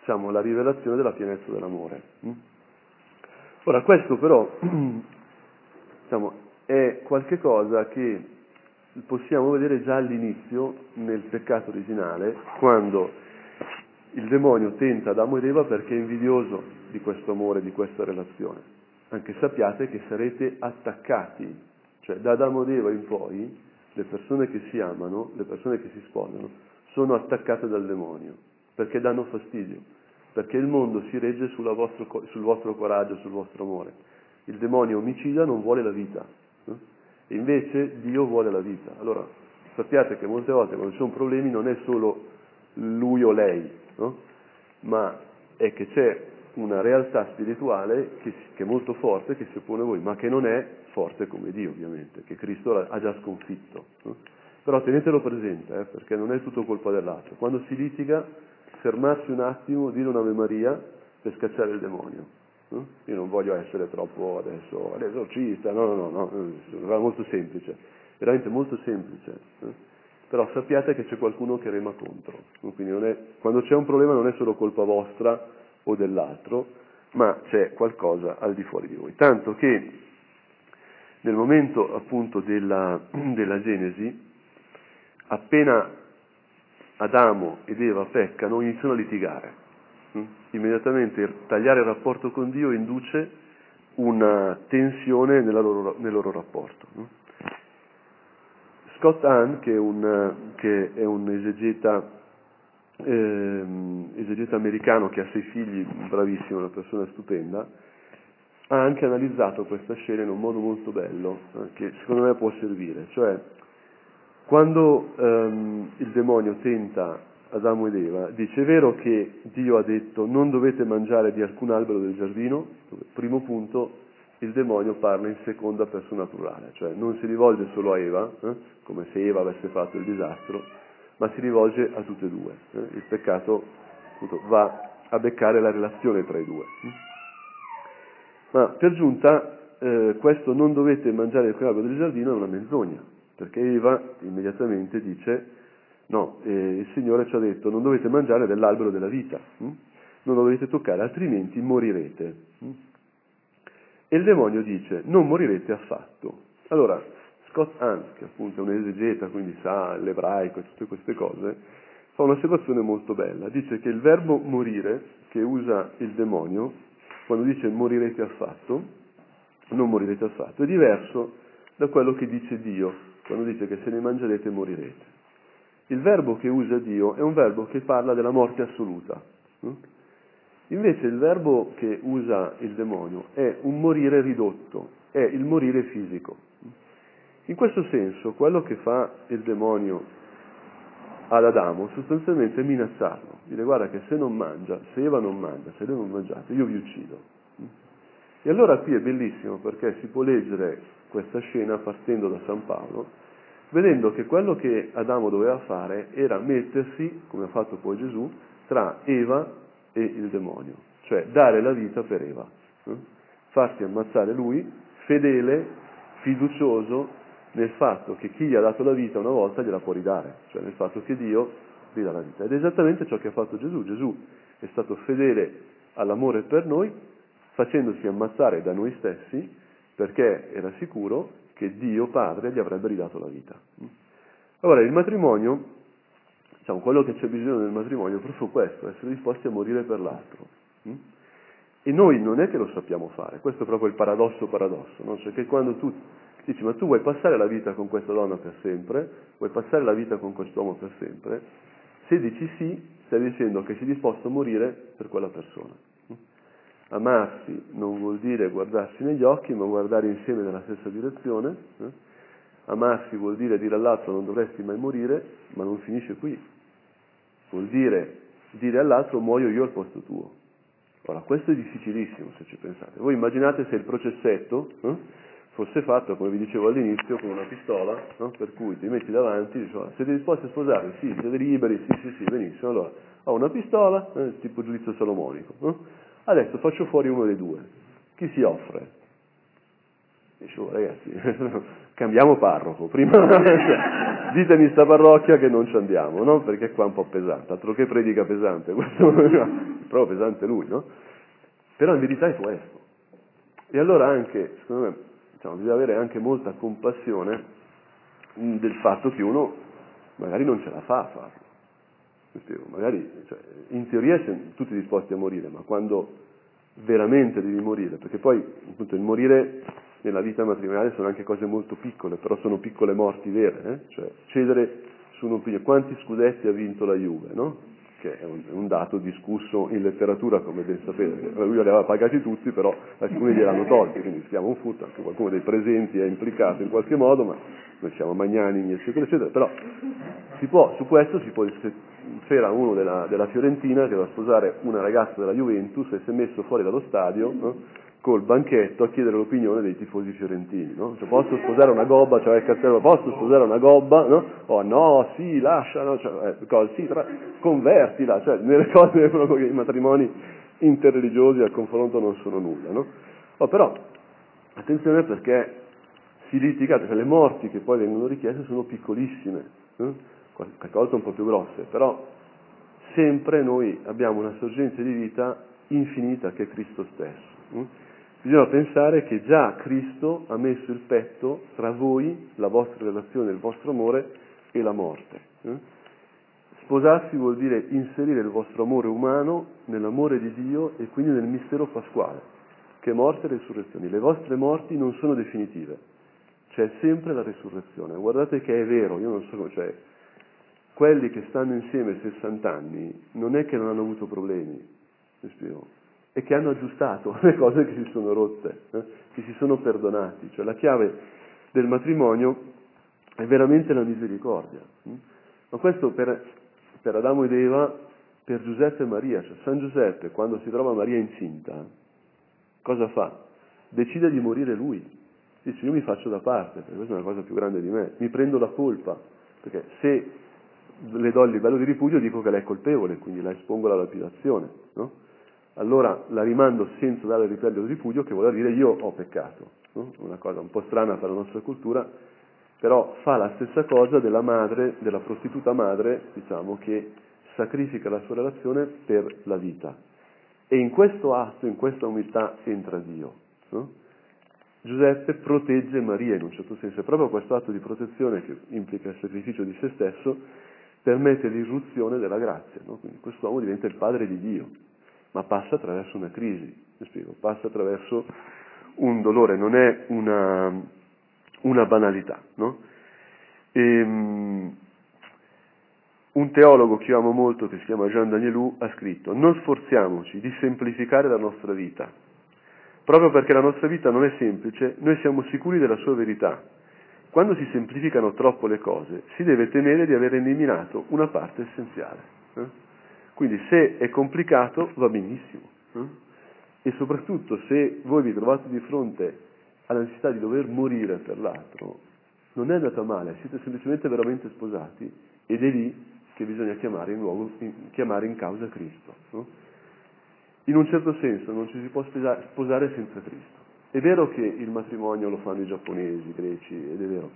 diciamo, la rivelazione della pienezza dell'amore. Mm? Ora, questo però diciamo, è qualcosa che possiamo vedere già all'inizio nel peccato originale, quando il demonio tenta Adamo ed Eva perché è invidioso di questo amore, di questa relazione. Anche sappiate che sarete attaccati, cioè da Adamo ed Eva in poi le persone che si amano, le persone che si sposano, sono attaccate dal demonio, perché danno fastidio, perché il mondo si regge vostro, sul vostro coraggio, sul vostro amore. Il demonio omicida non vuole la vita, no? Invece Dio vuole la vita. Allora sappiate che molte volte quando ci sono problemi non è solo lui o lei, no? ma è che c'è una realtà spirituale che, che, è molto forte, che si oppone a voi, ma che non è forte come Dio ovviamente, che Cristo ha già sconfitto. No? Però tenetelo presente, eh, perché non è tutto colpa dell'altro. Quando si litiga, fermarsi un attimo, dire un'Ave Maria per scacciare il demonio. Io non voglio essere troppo adesso l'esorcista, no, no, no, no, è molto semplice, veramente molto semplice. però sappiate che c'è qualcuno che rema contro. È, quando c'è un problema non è solo colpa vostra o dell'altro, ma c'è qualcosa al di fuori di voi. Tanto che nel momento appunto della, della Genesi, appena Adamo ed Eva peccano, iniziano a litigare. Mm? Immediatamente tagliare il rapporto con Dio induce una tensione loro, nel loro rapporto. Scott Hahn, che è un, che è un esegeta, eh, esegeta, americano che ha sei figli, bravissimo, una persona stupenda, ha anche analizzato questa scena in un modo molto bello, eh, che secondo me può servire. Cioè, quando ehm, il demonio tenta Adamo ed Eva, dice è vero che Dio ha detto non dovete mangiare di alcun albero del giardino, primo punto il demonio parla in seconda persona plurale, cioè non si rivolge solo a Eva, eh, come se Eva avesse fatto il disastro, ma si rivolge a tutte e due. Eh. Il peccato appunto, va a beccare la relazione tra i due. Ma per giunta eh, questo non dovete mangiare il albero del giardino è una menzogna, perché Eva immediatamente dice No, eh, il Signore ci ha detto non dovete mangiare dell'albero della vita, hm? non lo dovete toccare, altrimenti morirete. Hm? E il demonio dice non morirete affatto. Allora, Scott Hans, che appunto è un esegeta, quindi sa l'ebraico e tutte queste cose, fa un'osservazione molto bella. Dice che il verbo morire che usa il demonio, quando dice morirete affatto, non morirete affatto, è diverso da quello che dice Dio, quando dice che se ne mangerete morirete. Il verbo che usa Dio è un verbo che parla della morte assoluta. Invece il verbo che usa il demonio è un morire ridotto, è il morire fisico. In questo senso quello che fa il demonio ad Adamo sostanzialmente è minacciarlo, dire guarda che se non mangia, se Eva non mangia, se voi non mangiate, io vi uccido. E allora qui è bellissimo perché si può leggere questa scena partendo da San Paolo vedendo che quello che Adamo doveva fare era mettersi, come ha fatto poi Gesù, tra Eva e il demonio, cioè dare la vita per Eva, eh? farsi ammazzare lui, fedele, fiducioso nel fatto che chi gli ha dato la vita una volta gliela può ridare, cioè nel fatto che Dio gli dà la vita. Ed è esattamente ciò che ha fatto Gesù. Gesù è stato fedele all'amore per noi, facendosi ammazzare da noi stessi, perché era sicuro che Dio Padre gli avrebbe ridato la vita. Allora il matrimonio, diciamo, quello che c'è bisogno nel matrimonio è proprio questo, essere disposti a morire per l'altro. E noi non è che lo sappiamo fare, questo è proprio il paradosso paradosso, no? cioè che quando tu dici ma tu vuoi passare la vita con questa donna per sempre, vuoi passare la vita con quest'uomo per sempre, se dici sì, stai dicendo che sei disposto a morire per quella persona. Amarsi non vuol dire guardarsi negli occhi, ma guardare insieme nella stessa direzione. Eh? Amarsi vuol dire dire all'altro non dovresti mai morire, ma non finisce qui. Vuol dire dire all'altro muoio io al posto tuo. Ora, questo è difficilissimo se ci pensate. Voi immaginate se il processetto eh, fosse fatto, come vi dicevo all'inizio, con una pistola, no? per cui ti metti davanti e dici, siete disposti a sposarvi? Sì, siete liberi? Sì, sì, sì, benissimo. Allora, ho una pistola, eh, tipo giudizio salomonico. Eh? Adesso faccio fuori uno dei due. Chi si offre? Dice, oh, ragazzi, cambiamo parroco, prima ditemi sta parrocchia che non ci andiamo, no? Perché qua è un po' pesante, altro che predica pesante, questo proprio pesante lui, no? Però in verità è questo. E allora anche, secondo me, diciamo, bisogna avere anche molta compassione del fatto che uno magari non ce la fa a farlo magari cioè, in teoria siamo tutti disposti a morire, ma quando veramente devi morire, perché poi appunto il morire nella vita matrimoniale sono anche cose molto piccole, però sono piccole morti vere, eh? cioè cedere su un'opinione. Quanti scudetti ha vinto la Juve, no? che è un, un, dato discusso in letteratura, come ben sapete. Lui li aveva pagati tutti, però alcuni gliel'hanno tolti, quindi stiamo un furto, anche qualcuno dei presenti è implicato in qualche modo, ma noi siamo magnanimi, eccetera, eccetera. Però può, su questo si può c'era uno della, della, Fiorentina che doveva sposare una ragazza della Juventus e si è messo fuori dallo stadio no? col banchetto a chiedere l'opinione dei tifosi fiorentini. No? Cioè, posso sposare una gobba? Cioè, il cartello, posso sposare una gobba? No? Oh no, sì, lascia, no? Cioè, eh, cosa, sì, tra, convertila. Cioè, nelle cose che i matrimoni interreligiosi al confronto non sono nulla. No? Oh, però, attenzione perché si litiga, cioè le morti che poi vengono richieste sono piccolissime. qualche volta un po' più grosse, però sempre noi abbiamo una sorgente di vita infinita che è Cristo stesso. Hm? Bisogna pensare che già Cristo ha messo il petto tra voi, la vostra relazione, il vostro amore e la morte. Hm? Sposarsi vuol dire inserire il vostro amore umano nell'amore di Dio e quindi nel mistero pasquale, che è morte e resurrezione. Le vostre morti non sono definitive, c'è sempre la resurrezione. Guardate che è vero, io non so cioè, quelli che stanno insieme 60 anni non è che non hanno avuto problemi, mi spiego, è che hanno aggiustato le cose che si sono rotte, eh? che si sono perdonati. Cioè la chiave del matrimonio è veramente la misericordia. Hm? Ma questo per, per Adamo ed Eva, per Giuseppe e Maria, cioè San Giuseppe quando si trova Maria incinta, cosa fa? Decide di morire lui. Dice io mi faccio da parte, perché questa è una cosa più grande di me, mi prendo la colpa, perché se le do il livello di ripudio dico che lei è colpevole, quindi la espongo alla lapidazione, no? Allora la rimando senza dare il livello di ripudio, che vuol dire io ho peccato, no? una cosa un po' strana per la nostra cultura, però fa la stessa cosa della madre, della prostituta madre, diciamo, che sacrifica la sua relazione per la vita. E in questo atto, in questa umiltà entra Dio. No? Giuseppe protegge Maria in un certo senso, è proprio questo atto di protezione che implica il sacrificio di se stesso, permette l'irruzione della grazia. No? Quindi quest'uomo diventa il padre di Dio, ma passa attraverso una crisi, spiego, passa attraverso un dolore, non è una, una banalità. No? E, um, un teologo che io amo molto, che si chiama Jean Danielou, ha scritto non sforziamoci di semplificare la nostra vita. Proprio perché la nostra vita non è semplice, noi siamo sicuri della sua verità. Quando si semplificano troppo le cose, si deve temere di aver eliminato una parte essenziale. Eh? Quindi se è complicato va benissimo. Eh? E soprattutto se voi vi trovate di fronte alla necessità di dover morire per l'altro, non è andata male, siete semplicemente veramente sposati ed è lì che bisogna chiamare in, luogo, in, chiamare in causa Cristo. No? In un certo senso non ci si può sposare senza Cristo. È vero che il matrimonio lo fanno i giapponesi, i greci, ed è vero,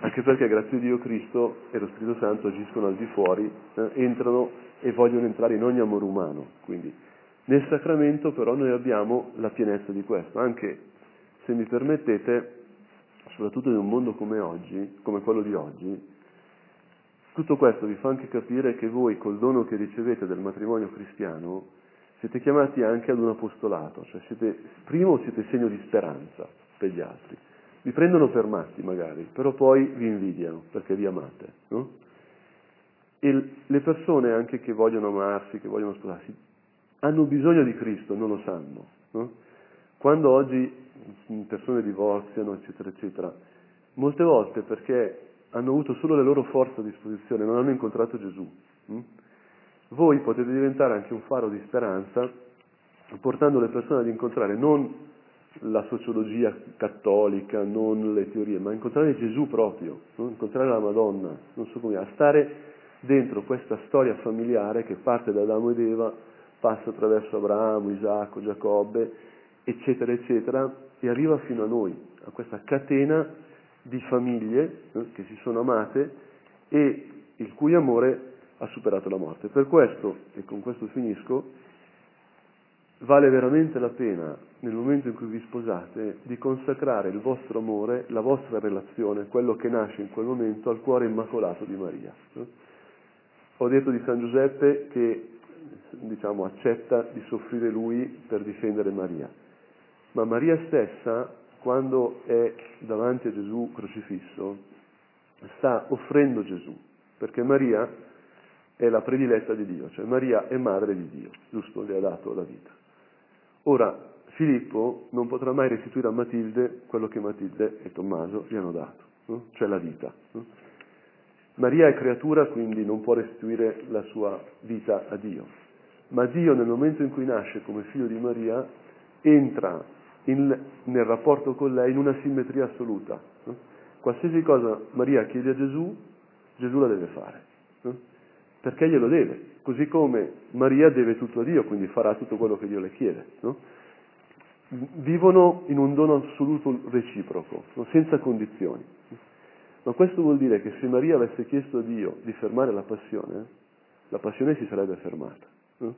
anche perché grazie a Dio Cristo e lo Spirito Santo agiscono al di fuori, eh, entrano e vogliono entrare in ogni amore umano. Quindi nel sacramento però noi abbiamo la pienezza di questo, anche se mi permettete, soprattutto in un mondo come oggi, come quello di oggi, tutto questo vi fa anche capire che voi col dono che ricevete del matrimonio cristiano siete chiamati anche ad un apostolato, cioè siete, primo siete segno di speranza per gli altri. Vi prendono per matti magari, però poi vi invidiano perché vi amate. No? E le persone anche che vogliono amarsi, che vogliono sposarsi, hanno bisogno di Cristo, non lo sanno. No? Quando oggi persone divorziano, eccetera, eccetera, molte volte perché hanno avuto solo le loro forze a disposizione, non hanno incontrato Gesù. Hm? Voi potete diventare anche un faro di speranza portando le persone ad incontrare non la sociologia cattolica, non le teorie, ma incontrare Gesù proprio, no? incontrare la Madonna, non so come, a stare dentro questa storia familiare che parte da Adamo ed Eva, passa attraverso Abramo, Isacco, Giacobbe, eccetera, eccetera, e arriva fino a noi, a questa catena di famiglie eh, che si sono amate e il cui amore ha superato la morte. Per questo, e con questo finisco, vale veramente la pena, nel momento in cui vi sposate, di consacrare il vostro amore, la vostra relazione, quello che nasce in quel momento, al cuore immacolato di Maria. Ho detto di San Giuseppe che diciamo, accetta di soffrire lui per difendere Maria, ma Maria stessa quando è davanti a Gesù crocifisso, sta offrendo Gesù, perché Maria è la prediletta di Dio, cioè Maria è madre di Dio, giusto? Le ha dato la vita. Ora, Filippo non potrà mai restituire a Matilde quello che Matilde e Tommaso gli hanno dato, no? cioè la vita. No? Maria è creatura, quindi non può restituire la sua vita a Dio, ma Dio nel momento in cui nasce come figlio di Maria entra in, nel rapporto con lei in una simmetria assoluta. No? Qualsiasi cosa Maria chiede a Gesù, Gesù la deve fare? Perché glielo deve, così come Maria deve tutto a Dio, quindi farà tutto quello che Dio le chiede. No? Vivono in un dono assoluto reciproco, senza condizioni. Ma questo vuol dire che se Maria avesse chiesto a Dio di fermare la passione, la passione si sarebbe fermata. No?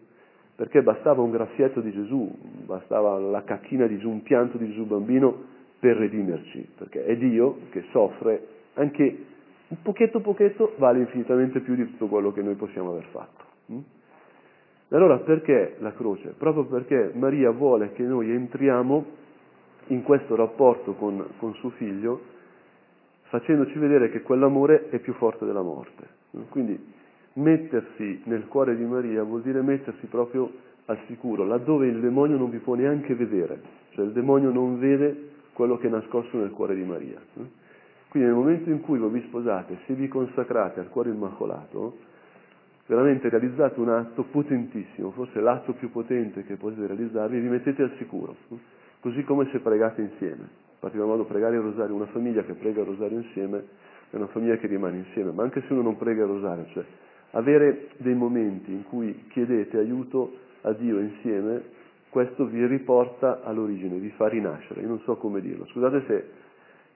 Perché bastava un graffietto di Gesù, bastava la cacchina di Gesù, un pianto di Gesù bambino per redimerci, perché è Dio che soffre anche un pochetto pochetto vale infinitamente più di tutto quello che noi possiamo aver fatto. Mm? Allora perché la croce? Proprio perché Maria vuole che noi entriamo in questo rapporto con, con suo figlio facendoci vedere che quell'amore è più forte della morte. Quindi mettersi nel cuore di Maria vuol dire mettersi proprio al sicuro, laddove il demonio non vi può neanche vedere, cioè il demonio non vede quello che è nascosto nel cuore di Maria. Quindi nel momento in cui voi vi sposate, se vi consacrate al cuore immacolato, veramente realizzate un atto potentissimo, forse l'atto più potente che potete realizzarvi, vi mettete al sicuro, così come se pregate insieme. In particolar modo pregare il rosario, una famiglia che prega il rosario insieme è una famiglia che rimane insieme, ma anche se uno non prega il rosario, cioè avere dei momenti in cui chiedete aiuto a Dio insieme, questo vi riporta all'origine, vi fa rinascere. Io non so come dirlo. Scusate se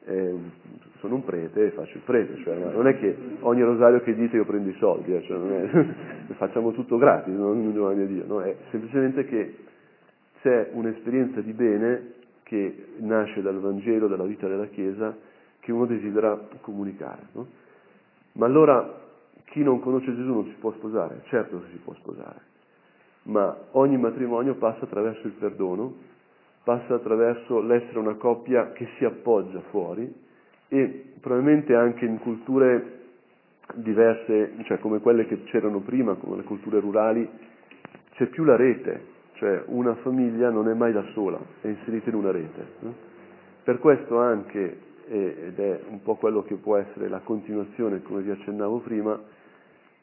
eh, sono un prete e faccio il prete, cioè, non è che ogni rosario che dite io prendo i soldi, eh, cioè, è, facciamo tutto gratis, non domani a Dio, no? è semplicemente che c'è un'esperienza di bene che nasce dal Vangelo, dalla vita della Chiesa, che uno desidera comunicare. No? Ma allora chi non conosce Gesù non si può sposare, certo che si può sposare, ma ogni matrimonio passa attraverso il perdono passa attraverso l'essere una coppia che si appoggia fuori e probabilmente anche in culture diverse, cioè come quelle che c'erano prima, come le culture rurali, c'è più la rete, cioè una famiglia non è mai da sola, è inserita in una rete. Per questo anche, ed è un po' quello che può essere la continuazione, come vi accennavo prima,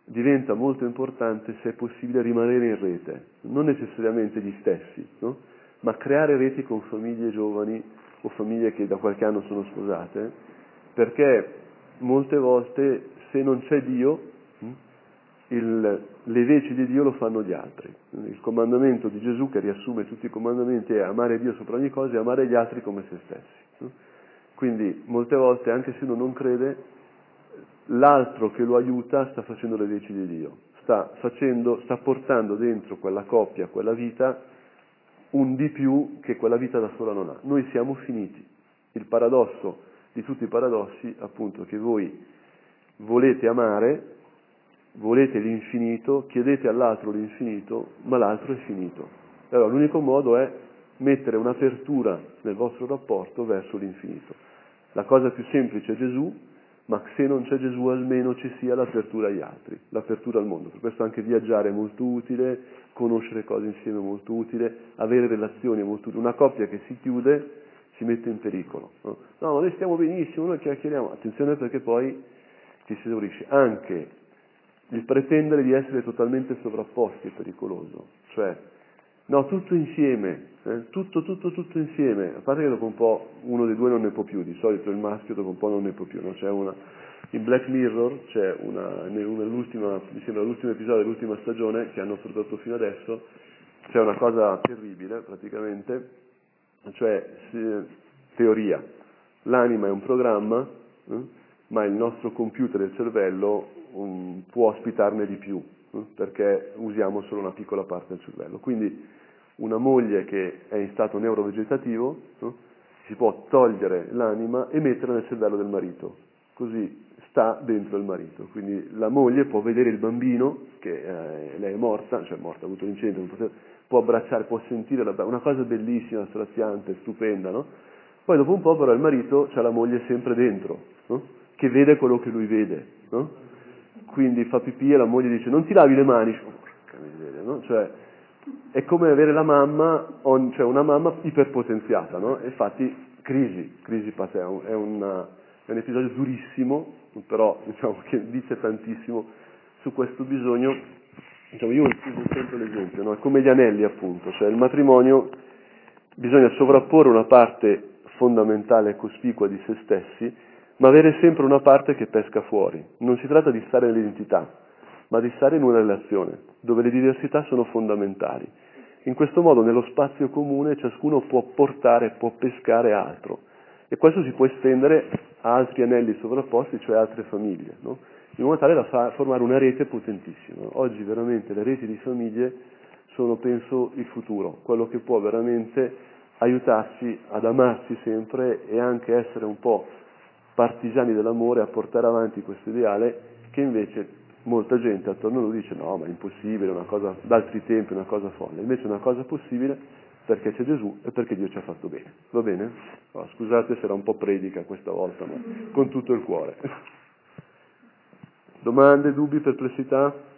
diventa molto importante se è possibile rimanere in rete, non necessariamente gli stessi, no? Ma creare reti con famiglie giovani o famiglie che da qualche anno sono sposate, perché molte volte se non c'è Dio, hm, il, le veci di Dio lo fanno gli altri. Il comandamento di Gesù, che riassume tutti i comandamenti, è amare Dio sopra ogni cosa e amare gli altri come se stessi. Quindi molte volte, anche se uno non crede, l'altro che lo aiuta sta facendo le veci di Dio, sta, facendo, sta portando dentro quella coppia, quella vita, un di più che quella vita da sola non ha. Noi siamo finiti. Il paradosso di tutti i paradossi, appunto, che voi volete amare, volete l'infinito, chiedete all'altro l'infinito, ma l'altro è finito. Allora l'unico modo è mettere un'apertura nel vostro rapporto verso l'infinito. La cosa più semplice è Gesù, ma se non c'è Gesù almeno ci sia l'apertura agli altri, l'apertura al mondo. Per questo anche viaggiare è molto utile, conoscere cose insieme è molto utile, avere relazioni è molto utile. Una coppia che si chiude si mette in pericolo. No, no noi stiamo benissimo, noi chiacchieriamo. Attenzione perché poi ci si esaurisce. Anche il pretendere di essere totalmente sovrapposti è pericoloso. Cioè, no, tutto insieme, eh, tutto, tutto, tutto insieme. A parte che dopo un po' uno dei due non ne può più, di solito il maschio dopo un po' non ne può più. No? Una, in Black Mirror c'è una, nell'ultima, mi sembra l'ultimo episodio dell'ultima stagione che hanno prodotto fino adesso, c'è una cosa terribile praticamente, cioè teoria, l'anima è un programma, eh, ma il nostro computer, il cervello, um, può ospitarne di più, eh, perché usiamo solo una piccola parte del cervello. Quindi una moglie che è in stato neurovegetativo eh, si può togliere l'anima e metterla nel cervello del marito, così sta dentro il marito. Quindi la moglie può vedere il bambino, che eh, lei è morta, cioè morta, ha avuto l'incendio, può abbracciare, può sentire la, una cosa bellissima, straziante, stupenda, no? Poi dopo un po' però il marito ha la moglie sempre dentro, no? che vede quello che lui vede. No? Quindi fa pipì e la moglie dice non ti lavi le mani, oh, porca miseria, no? Cioè, è come avere la mamma, cioè una mamma iperpotenziata, no? infatti crisi, crisi pazzesca, è, una, è un episodio durissimo, però diciamo che dice tantissimo su questo bisogno. Diciamo, io uso sempre l'esempio, no? come gli anelli appunto, cioè il matrimonio bisogna sovrapporre una parte fondamentale e cospicua di se stessi, ma avere sempre una parte che pesca fuori. Non si tratta di stare nell'identità, ma di stare in una relazione, dove le diversità sono fondamentali. In questo modo nello spazio comune ciascuno può portare, può pescare altro E questo si può estendere a altri anelli sovrapposti, cioè altre famiglie, no? in modo tale da fa- formare una rete potentissima. Oggi veramente le reti di famiglie sono, penso, il futuro, quello che può veramente aiutarci ad amarci sempre e anche essere un po' partigiani dell'amore a portare avanti questo ideale che invece molta gente attorno a lui dice no ma è impossibile, è una cosa d'altri tempi, una cosa folle, invece è una cosa possibile perché c'è Gesù e perché Dio ci ha fatto bene. Va bene? Oh, scusate se era un po' predica questa volta, ma con tutto il cuore. Domande, dubbi, perplessità?